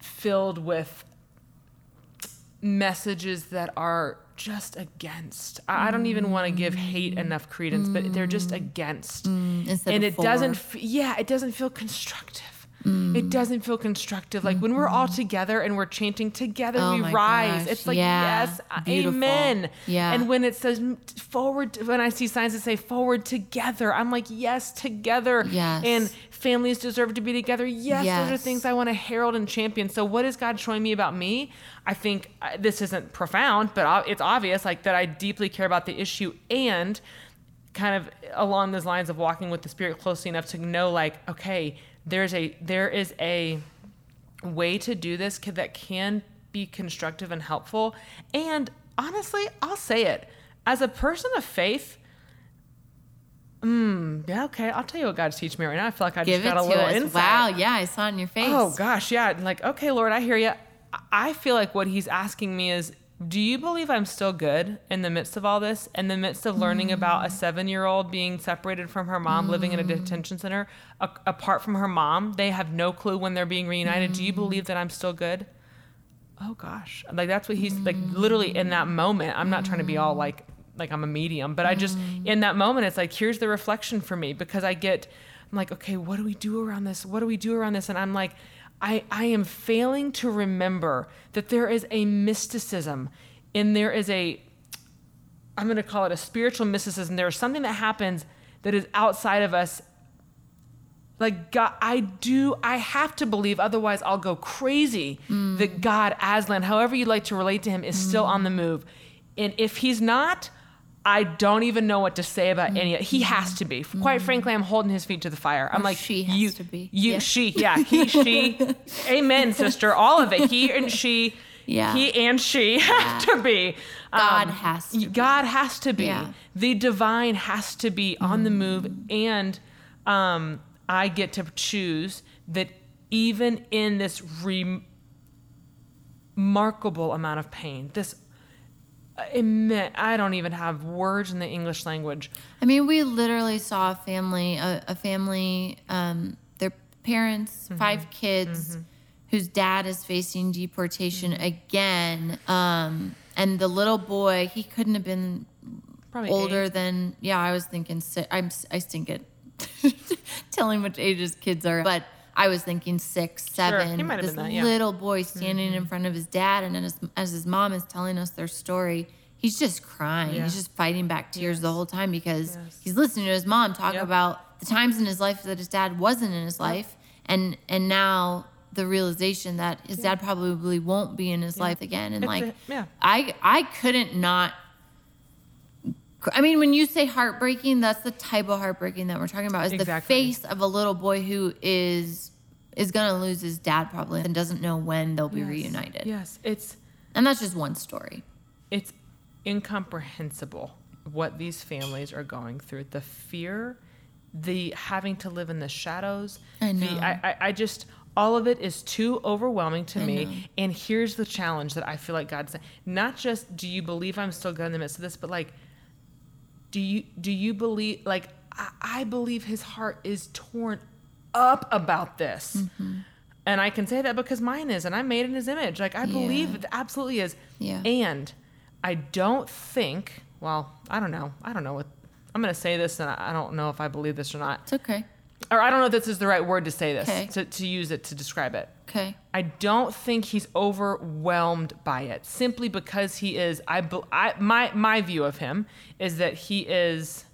filled with messages that are just against. I, I don't even want to give hate enough credence, but they're just against. Mm. And it doesn't, f- yeah, it doesn't feel constructive. Mm. It doesn't feel constructive. Like when we're all together and we're chanting together, Oh we rise. gosh, It's like, yeah. yes, Beautiful. amen. Yeah. And when it says forward, when I see signs that say forward together, I'm like, yes, together. Yes. And families deserve to be together. Yes, those are things I want to herald and champion. So, what is God showing me about me? I think uh, this isn't profound, but it's obvious, like that I deeply care about the issue and kind of along those lines of walking with the Spirit closely enough to know, like, okay, there's a there is a way to do this that can be constructive and helpful. And honestly, I'll say it as a person of faith. Mm, yeah, okay. I'll tell you what God's teaching me right now. I feel like I Give just got a little us. insight. Wow. Yeah, I saw it in your face. Oh gosh, yeah. Like, okay, Lord, I hear you. I feel like what he's asking me is, do you believe I'm still good in the midst of all this? In the midst of learning about a mm. seven-year-old being separated from her mom, living in a mm. detention center, a- apart from her mom, they have no clue when they're being reunited. Do you mm. believe that I'm still good? Oh gosh, like that's what he's like. Literally in that moment, I'm not trying to be all like like I'm a medium, but I just mm. in that moment, it's like here's the reflection for me because I get, I'm like, okay, what do we do around this? What do we do around this? And I'm like, I I am failing to remember that there is a mysticism, and there is a, I'm going to call it a spiritual mysticism. There is something that happens that is outside of us like God, I do, I have to believe, otherwise I'll go crazy mm. that God, Aslan, however you like to relate to him, is still mm. on the move. And if he's not, I don't even know what to say about any of it. He has to be. Quite frankly, I'm holding his feet to the fire. I'm Or like, she has you, to be. You, Yeah. she, yeah, he, <laughs> she. Amen, sister. All of it. He and she. Yeah. He and she <laughs> have to be. God Um, has to be. God has to be. Yeah. The divine has to be on the move. Mm. And um, I get to choose that even in this remarkable amount of pain, this uh, immense, I don't even have words in the English language. I mean, we literally saw a family, a, a family, um, their parents, Mm-hmm. five kids, whose dad is facing deportation Mm-hmm. again. Um, and the little boy, he couldn't have been Probably older eight. than, yeah, I was thinking, I'm, I stink at <laughs> telling which ages kids are, but I was thinking six, seven. have this that, yeah. Mm-hmm. little boy standing in front of his dad, and then as, as his mom is telling us their story, he's just crying. Yeah. He's just fighting back tears the whole time because Yes. he's listening to his mom talk Yep. about the times in his life that his dad wasn't in his life, and and now the realization that his dad probably won't be in his life again, and It's like a- yeah. I I couldn't not. I mean, when you say heartbreaking, that's the type of heartbreaking that we're talking about. Is the face of a little boy who is is gonna lose his dad probably and doesn't know when they'll be Yes. reunited. Yes, it's And that's just one story. it's incomprehensible what these families are going through. The fear, the having to live in the shadows. I The, know. I, I, I just all of it is too overwhelming to I me. know. And here's the challenge that I feel like God's not just do you believe I'm still good in the midst of this, but like, do you do you believe like I, I believe His heart is torn up about this. Mm-hmm. And I can say that because mine is, and I'm made in his image. Like, I believe Yeah. it absolutely is. Yeah. And I don't think, well, I don't know. I don't know what, I'm going to say this, and I I don't know if I believe this or not. It's okay. Or I don't know if this is the right word to say this, Okay. to, to use it to describe it. Okay. I don't think he's overwhelmed by it simply because he is. I, I my my view of him is that he is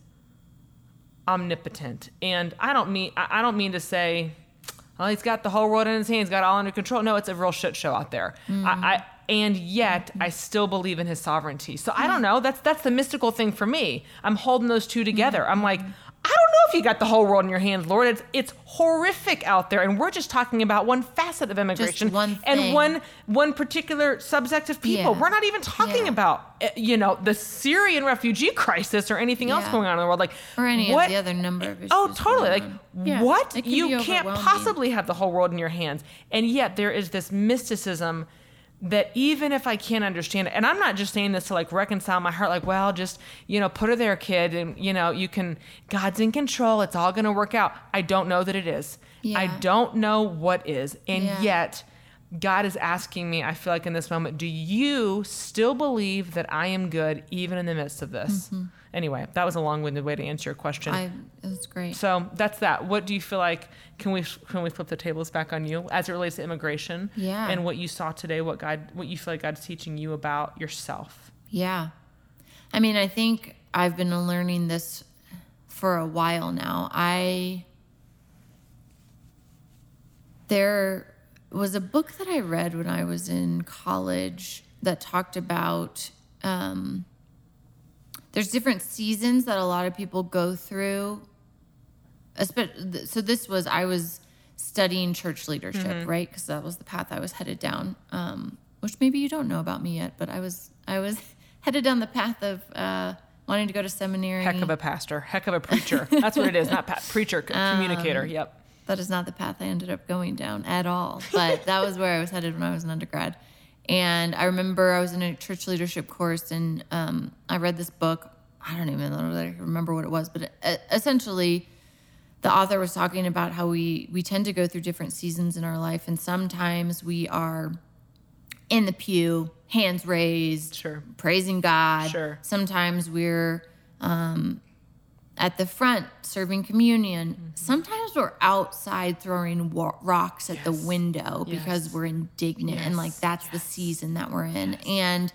omnipotent, and I don't mean I, I don't mean to say, well, he's got the whole world in his hands, got it all under control. No, it's a real shit show out there. Mm. I, I and yet I still believe in his sovereignty. So I don't mm. know. That's that's the mystical thing for me. I'm holding those two together. Mm. I'm like. I don't know if you got the whole world in your hands, Lord. It's it's horrific out there, and we're just talking about one facet of immigration one and one one particular subsect of people. Yeah. We're not even talking Yeah. about eh, you know the Syrian refugee crisis or anything else going on in the world. Like Or any what, of the other number of issues. Oh, totally. Like going on. Yeah, what can you can't possibly have the whole world in your hands, and yet there is this mysticism that even if I can't understand it, and I'm not just saying this to like reconcile my heart, like, well, just, you know, put her there, kid, and, you know, you can, God's in control, it's all going to work out. I don't know that it is. I don't know what is. And Yeah. yet, God is asking me, I feel like in this moment, do you still believe that I am good even in the midst of this? Mm-hmm. Anyway, that was a long-winded way to answer your question. I it was great. so that's that. What do you feel like? Can we can we flip the tables back on you as it relates to immigration? Yeah. And what you saw today, what God, what you feel like God's teaching you about yourself. Yeah. I mean, I think I've been learning this for a while now. I there was a book that I read when I was in college that talked about um, there's different seasons that a lot of people go through. So this was I was studying church leadership, right? Because that was the path I was headed down. Um, which maybe you don't know about me yet, but I was I was <laughs> headed down the path of uh, wanting to go to seminary. Heck of a pastor, heck of a preacher. That's what it is, not pa- preacher, c- communicator. Yep. that is not the path I ended up going down at all. But that was where I was headed when I was an undergrad. And I remember I was in a church leadership course and um, I read this book. I don't even know that I remember what it was, but uh essentially, the author was talking about how we we tend to go through different seasons in our life, and sometimes we are in the pew, hands raised, Sure. praising God. Sure. Sometimes we're um, at the front serving communion. Mm-hmm. Sometimes we're outside throwing wa- rocks at the window because we're indignant and like Yes. that's the season that we're in. And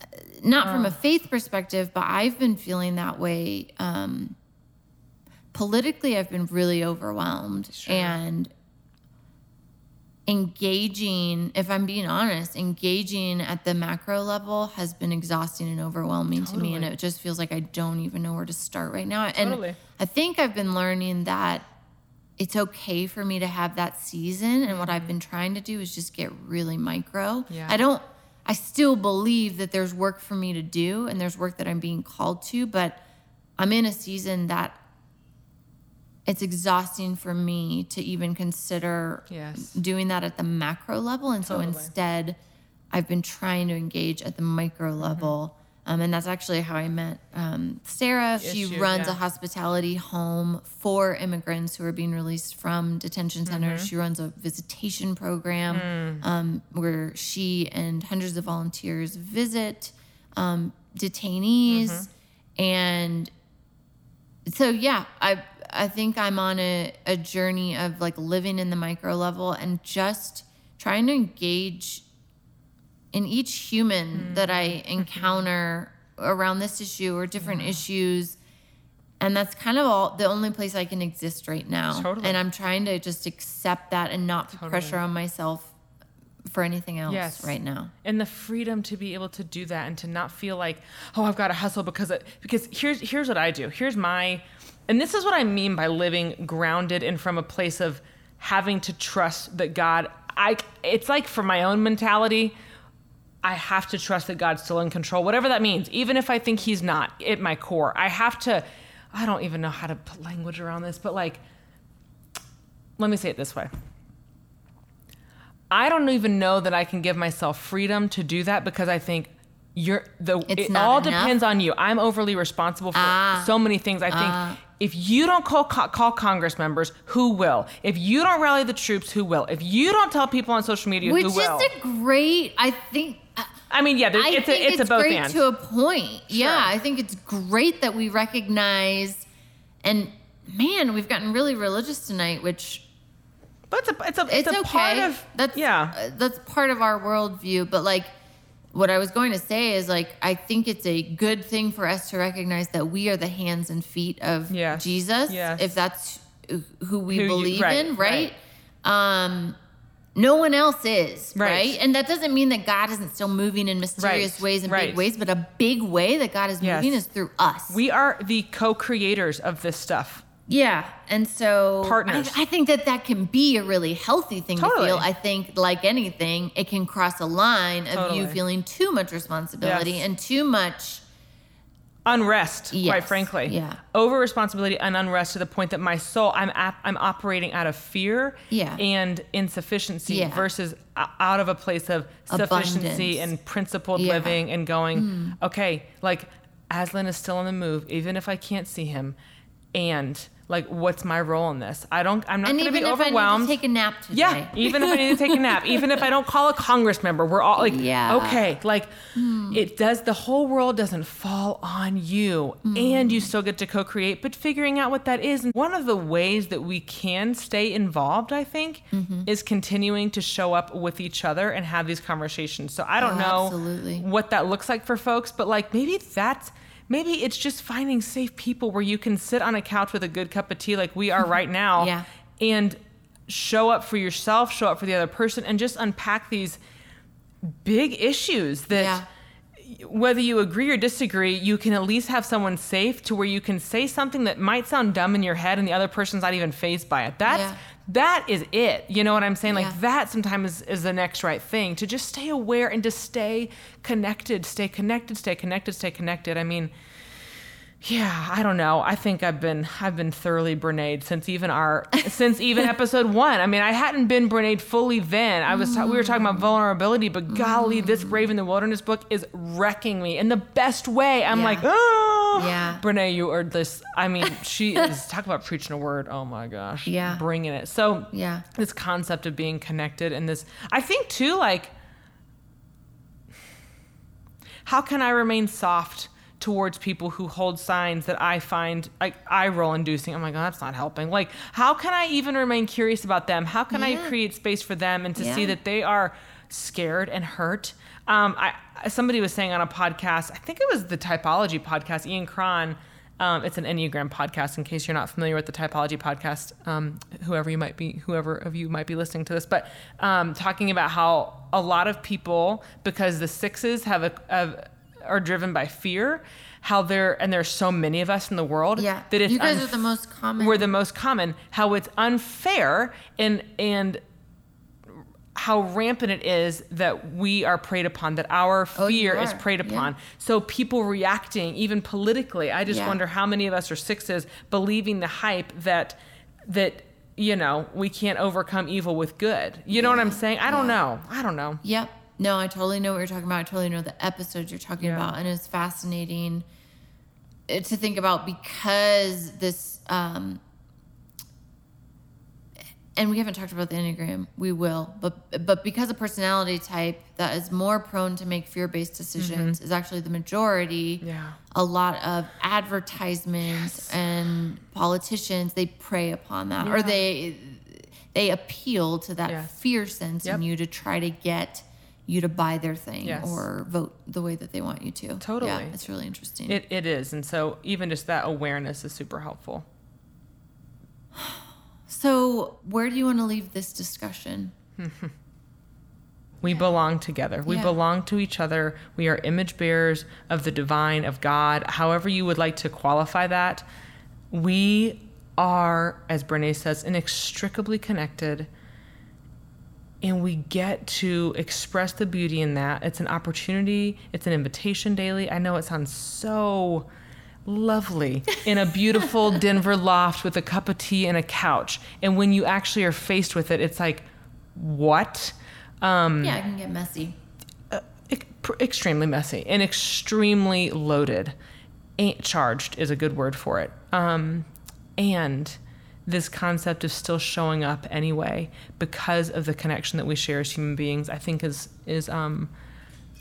uh, not from a faith perspective, but I've been feeling that way. Um, politically, I've been really overwhelmed and engaging if i'm being honest engaging at the macro level has been exhausting and overwhelming to me and it just feels like i don't even know where to start right now and Totally. i think i've been learning that it's okay for me to have that season and what i've mm-hmm. been trying to do is just get really micro Yeah. i don't i still believe that there's work for me to do and there's work that i'm being called to but i'm in a season that it's exhausting for me to even consider Yes. doing that at the macro level. And so Totally. instead, I've been trying to engage at the micro Mm-hmm. level. Um, and that's actually how I met um, Sarah. She Issue, runs yeah. a hospitality home for immigrants who are being released from detention centers. Mm-hmm. She runs a visitation program Mm. um, where she and hundreds of volunteers visit um, detainees. Mm-hmm. And so yeah i i think i'm on a, a journey of like living in the micro level and just trying to engage in each human mm-hmm. that i encounter around this issue or different issues. And that's kind of all the only place i can exist right now. Totally. and i'm trying to just accept that and not put pressure on myself for anything else Yes. right now. And the freedom to be able to do that and to not feel like oh i've got to hustle because it, because here's here's what i do. Here's my and this is what i mean by living grounded and from a place of having to trust that god i it's like for my own mentality I have to trust that God's still in control, whatever that means, even if I think He's not at my core. I have to, I don't even know how to put language around this, but like, let me say it this way. I don't even know that I can give myself freedom to do that because I think you're the It's it all enough? depends on you. I'm overly responsible for Ah. so many things. I think if you don't call call Congress members, who will? If you don't rally the troops, who will? If you don't tell people on social media, which who is will? a great i think I mean, yeah, I it's a it's, a both great and. to a point. Yeah, I think it's great that we recognize, and man, we've gotten really religious tonight, which but it's a it's a it's, it's, a okay. part of that's yeah. uh, that's part of our worldview. But like, what I was going to say is like, I think it's a good thing for us to recognize that we are the hands and feet of Yes. Jesus, Yes. if that's who we Who you- believe right, in, right? Um, no one else is, Right. right. And that doesn't mean that God isn't still moving in mysterious Right, ways and right. big ways, but a big way that God is Yes. moving is through us. We are the co-creators of this stuff. Yeah. And so Partners. I, I think that that can be a really healthy thing Totally. to feel. I think, like anything, it can cross a line of you feeling too much responsibility Yes. and too much. unrest quite frankly yeah. over responsibility and unrest to the point that my soul i'm ap- i'm operating out of fear Yeah. and insufficiency Yeah. versus out of a place of sufficiency Abundance. and principled Yeah. Living and going hmm. okay like aslan is still on the move even if i can't see him and like what's my role in this? I don't I'm not going to even be if I need overwhelmed. to take a nap today. Yeah, even if I need to take a nap, <laughs> even if I don't call a Congress member, we're all like, Yeah. okay, like it does. The whole world doesn't fall on you, and you still get to co-create. But figuring out what that is, and one of the ways that we can stay involved, I think, mm-hmm. is continuing to show up with each other and have these conversations. So I don't Oh, know absolutely. what that looks like for folks, but like maybe that's. Maybe it's just finding safe people where you can sit on a couch with a good cup of tea like we are mm-hmm. right now Yeah. and show up for yourself, show up for the other person, and just unpack these big issues that whether you agree or disagree, you can at least have someone safe to where you can say something that might sound dumb in your head and the other person's not even phased by it. That's Yeah. that is it. You know what I'm saying? Yeah. Like that sometimes is, is the next right thing to just stay aware and to stay connected, stay connected, stay connected, stay connected. I mean, yeah, I don't know. I think I've been I've been thoroughly Brenaid since even our since even <laughs> episode one. I mean, I hadn't been Brenaid fully then. I was ta- we were talking about mm. vulnerability, but golly, this mm. Brave in the Wilderness book is wrecking me in the best way. I'm Yeah. like, oh, Yeah. Ah. Brene, you are this. I mean, she <laughs> is talk about preaching a word. Oh my gosh, Yeah. bringing it. So Yeah. this concept of being connected and this, I think too, like, how can I remain soft? Towards people who hold signs that I find like eye roll inducing. I'm like, oh, that's not helping. Like, how can I even remain curious about them? How can I create space for them and to see that they are scared and hurt? Um, I somebody was saying on a podcast, I think it was the Typology podcast, Ian Cron. Um, it's an Enneagram podcast. In case you're not familiar with the Typology podcast, um, whoever you might be, whoever of you might be listening to this, but um, talking about how a lot of people, because the sixes have a, have, are driven by fear, how there and there's so many of us in the world Yeah. that it's You guys unf- are the most common. We're the most common. How it's unfair and and how rampant it is that we are preyed upon, that our Oh, fear is are. preyed Yeah. upon. So people reacting, even politically, I just Yeah. wonder how many of us are sixes believing the hype that that you know we can't overcome evil with good. You know what I'm saying? I don't Yeah. know. I don't know. Yep. No, I totally know what you're talking about. I totally know the episodes you're talking Yeah. about, and it's fascinating to think about because this. Um, and we haven't talked about the enneagram. We will, but but because a personality type that is more prone to make fear-based decisions is actually the majority. Mm-hmm. Yeah. A lot of advertisements and politicians they prey upon that, or they they appeal to that Yes. fear sense in you to try to get you to buy their thing Yes. or vote the way that they want you to. Totally. Yeah, it's really interesting. It it is, and so even just that awareness is super helpful. <sighs> so, where do you want to leave this discussion? <laughs> We belong together. We Yeah. belong to each other. We are image bearers of the divine, of God, however you would like to qualify that. We are, as Brene says, inextricably connected. And we get to express the beauty in that. It's an opportunity, it's an invitation daily. I know it sounds so lovely in a beautiful <laughs> Denver loft with a cup of tea and a couch. And when you actually are faced with it, it's like, what? Um, Yeah, it can get messy. pr- extremely messy and extremely loaded. A- charged is a good word for it. Um, and this concept of still showing up anyway because of the connection that we share as human beings, I think is is um,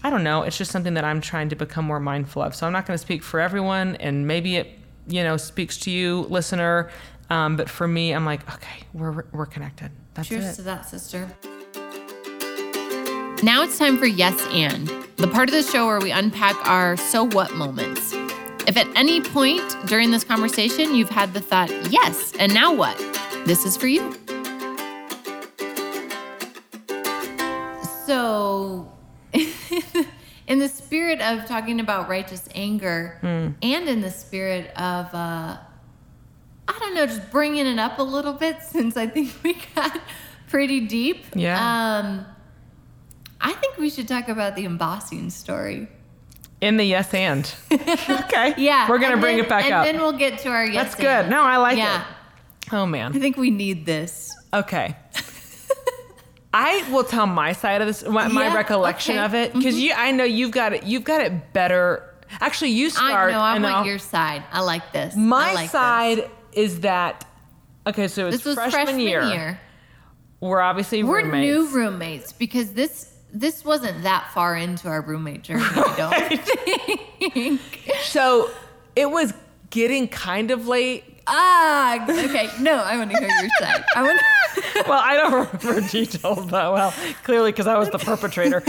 I don't know. It's just something that I'm trying to become more mindful of. So I'm not going to speak for everyone, and maybe it you know speaks to you, listener. Um, but for me, I'm like, okay, we're we're connected. That's Cheers it. to that, sister. Now it's time for Yes and, the part of the show where we unpack our so what moments. If at any point during this conversation you've had the thought, yes, and now what? This is for you. So, <laughs> in the spirit of talking about righteous anger Hmm. and in the spirit of, uh, I don't know, just bringing it up a little bit <laughs> since I think we got pretty deep. Yeah. Um, I think we should talk about the embossing story. In the yes and. <laughs> okay. Yeah. We're gonna and bring then- it back and up. then we'll get to our yes. That's good. and. No, I like Yeah. it. Oh man. I think we need this. Okay. I will tell my side of this, my, my recollection okay. Mm-hmm. of it, because you, I know you've got it. You've got it better. Actually, you I start. know. I and want I'll- your side. I like this. My like side This. is that okay? So it's This was freshman, freshman year. year. We're obviously We're roommates. new roommates because this this wasn't that far into our roommate journey. I don't <laughs> think. So it was getting kind of late. ah, okay. No, I want to hear your side. I want. <laughs> well, I don't remember details that well, clearly because I was the perpetrator.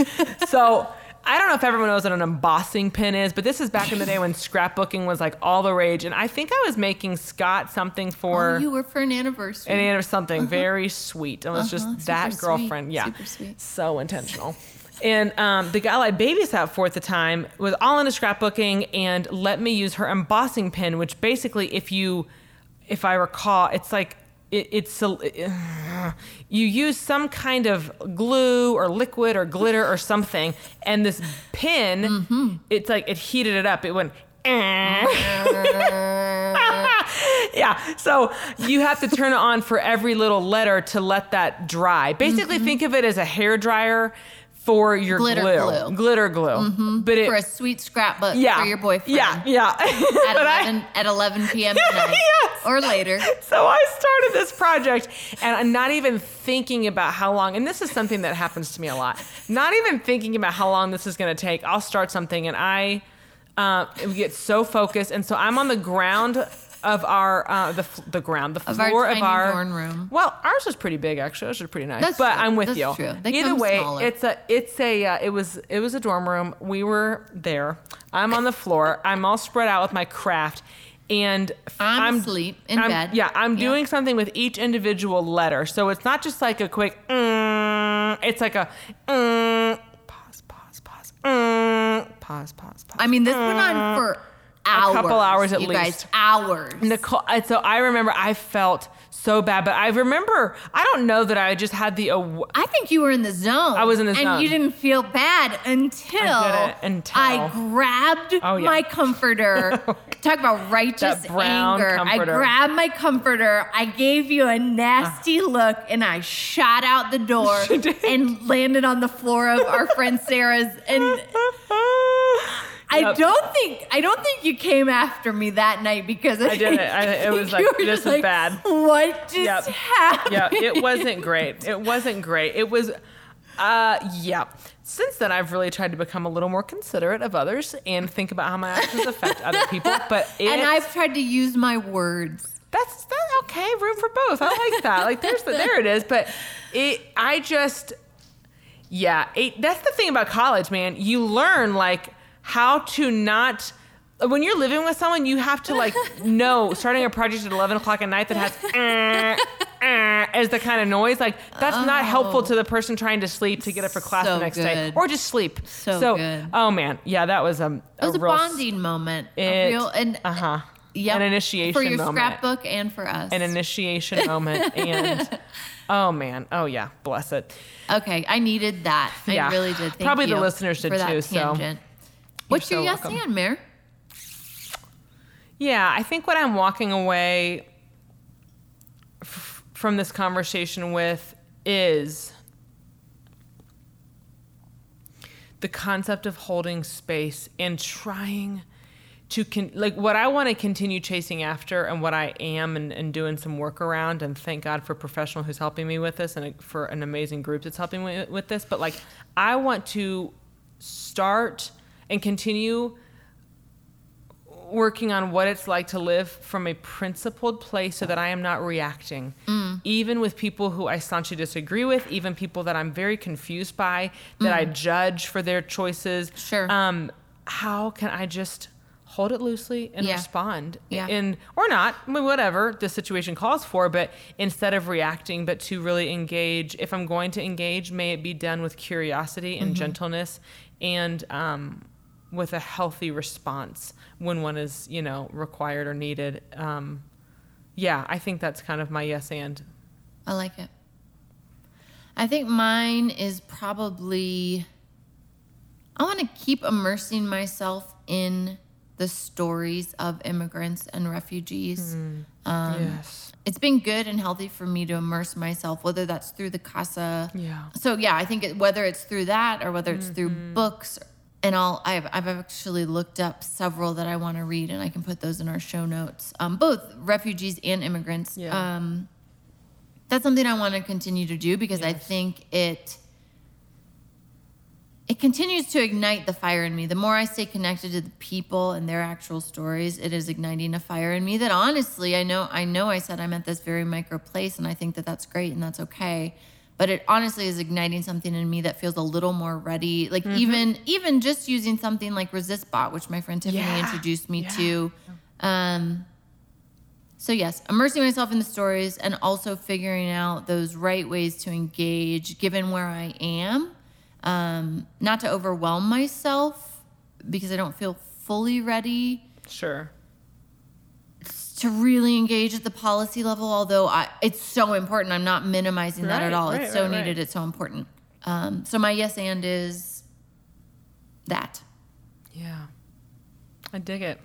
So I don't know if everyone knows what an embossing pin is, but this is back in the day when scrapbooking was like all the rage. And I think I was making Scott something for Oh, you were for an anniversary. and it was something very sweet. And it was Uh-huh, just that super girlfriend. sweet, Yeah. super sweet. So intentional. And um, the gal I babysat for at the time was all into scrapbooking and let me use her embossing pin, which basically, if you, if I recall, it's like it, it's a, <sighs> you use some kind of glue or liquid or glitter or something, and this pin, Mm-hmm. it's like it heated it up. It went. <laughs> yeah. So you have to turn it on for every little letter to let that dry. Basically, think of it as a hair dryer for your Mm-hmm. Glitter glue. glue. Mm-hmm. Glitter glue. But it for a sweet scrapbook yeah. for your boyfriend. Yeah, yeah. At <laughs> But I- 11, at 11 p.m. <laughs> night Yes. or later. so I started this project and I'm not even thinking about how long, and this is something that happens to me a lot, not even thinking about how long this is going to take. I'll start something and I uh, get so focused. And so I'm on the ground of our, uh, the, the ground, the Of our floor of our dorm room. Well, ours was pretty big actually. Ours was pretty nice. That's but true. I'm with That's you. true. They Either way, smaller. it's a, it's a, uh, it was, it was a dorm room. We were there. I'm on the floor. I'm all spread out with my craft. And I'm asleep in I'm- bed. Yeah, I'm Yeah. doing something with each individual letter. So it's not just like a quick, mm, it's like a mm, pause, pause, pause, mm, pause, pause, pause. I mean, this went on for hours. couple hours at you least. guys, hours. Nicole, uh, so I remember I felt so bad, but I remember, I don't know that I just had the, aw- I think you were in the zone. I was in the and zone. you didn't feel bad until I until- I grabbed Oh, yeah. my comforter. <laughs> Talk about righteous anger. comforter. I grabbed my comforter. I gave you a nasty uh. look, and I shot out the door <laughs> and landed on the floor of our friend Sarah's. And <laughs> I don't think I don't think you came after me that night because I, I didn't. I- it was <laughs> like, this just is bad. What just Yep. happened? yeah, it wasn't great. It wasn't great. It was, uh, yeah. Since then, I've really tried to become a little more considerate of others and think about how my actions affect other <laughs> people. But it, and I've tried to use my words. that's that's okay. Room for both. I like that. Like there's the, there it is. But it, I just, yeah. It, that's the thing about college, man. You learn like how to not. When you're living with someone, you have to like <laughs> know starting a project at 11 o'clock at night that has <laughs> eh, eh, as the kind of noise. Like that's not helpful to the person trying to sleep to get up for class So the next day or just sleep. So good. oh man, yeah, that was um, It was a, real bonding moment. It, a real and uh huh. yep, an initiation for your moment. scrapbook and for us. An initiation moment <laughs> and oh man, oh yeah, bless it. okay, I needed that. Yeah. I really did. Thank Probably the listeners did too, so Tangent. What's so your yes welcome. and, Mayor? Yeah, I think what I'm walking away f- from this conversation with is the concept of holding space and trying to con- like what I want to continue chasing after and what I am and, and doing some work around and thank God for a professional who's helping me with this and a, for an amazing group that's helping me with this but like I want to start and continue working on what it's like to live from a principled place so that I am not reacting. Mm. Even with people who I staunchly disagree with, even people that I'm very confused by, that I judge for their choices. Mm. Sure. Um, how can I just hold it loosely and Yeah. respond? Yeah. In or not, I mean, whatever the situation calls for, but instead of reacting, but to really engage. If I'm going to engage, may it be done with curiosity Mm-hmm. and gentleness and um, with a healthy response when one is, you know, required or needed. Um, yeah, I think that's kind of my yes and. I like it. I think mine is probably I want to keep immersing myself in the stories of immigrants and refugees. Um, yes. It's been good and healthy for me to immerse myself, whether that's through the Casa. Yeah. So yeah, I think it, whether it's through that or whether it's through Mm-hmm. books, and I'll I've, I've actually looked up several that I want to read, and I can put those in our show notes. Um, both refugees and immigrants. Yeah. Um, that's something I want to continue to do because I think it it continues to ignite the fire in me. The more I stay connected to the people and their actual stories, it is igniting a fire in me that honestly, I know I know I said I'm at this very micro place and I think that that's great and that's okay. But it honestly is igniting something in me that feels a little more ready. Like Mm-hmm. even even just using something like ResistBot, which my friend Tiffany Yeah. introduced me Yeah. to. Um, so yes, immersing myself in the stories and also figuring out those right ways to engage, given where I am, um, not to overwhelm myself because I don't feel fully ready Sure. To really engage at the policy level. Although I, it's so important, I'm not minimizing that at all. right, it's so right, right. needed. It's so important. Um, so my yes and is that. Yeah. I dig it.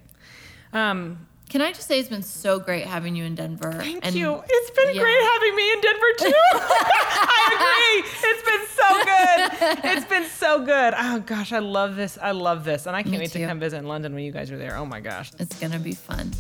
Um, Can I just say it's been so great having you in Denver? Thank and you. It's been yeah. great having me in Denver too. <laughs> I agree. It's been so good. It's been so good. Oh gosh, I love this. I love this, and I can't Me wait to come visit in London when you guys are there. Oh my gosh. It's gonna be fun.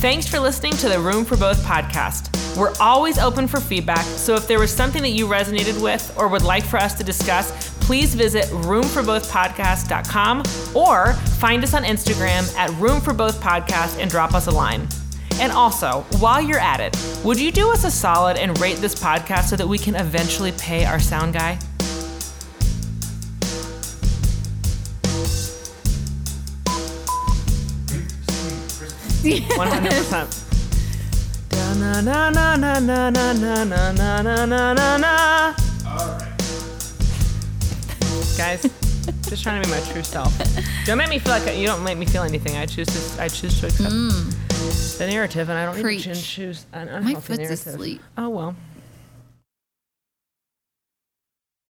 Thanks for listening to the Room for Both podcast. We're always open for feedback, so if there was something that you resonated with or would like for us to discuss, please visit roomforbothpodcast.com or find us on Instagram at Room for Both Podcast and drop us a line. And also, while you're at it, would you do us a solid and rate this podcast so that we can eventually pay our sound guy? One hundred percent. Na na na na na na na na na na na na na. Alright. Guys, just trying to be my true self. Don't make me feel like you don't make me feel anything. I choose to. I choose to accept mm. the narrative, and I don't Preach. need to choose an My unhealthy foot's narrative. asleep. Oh well.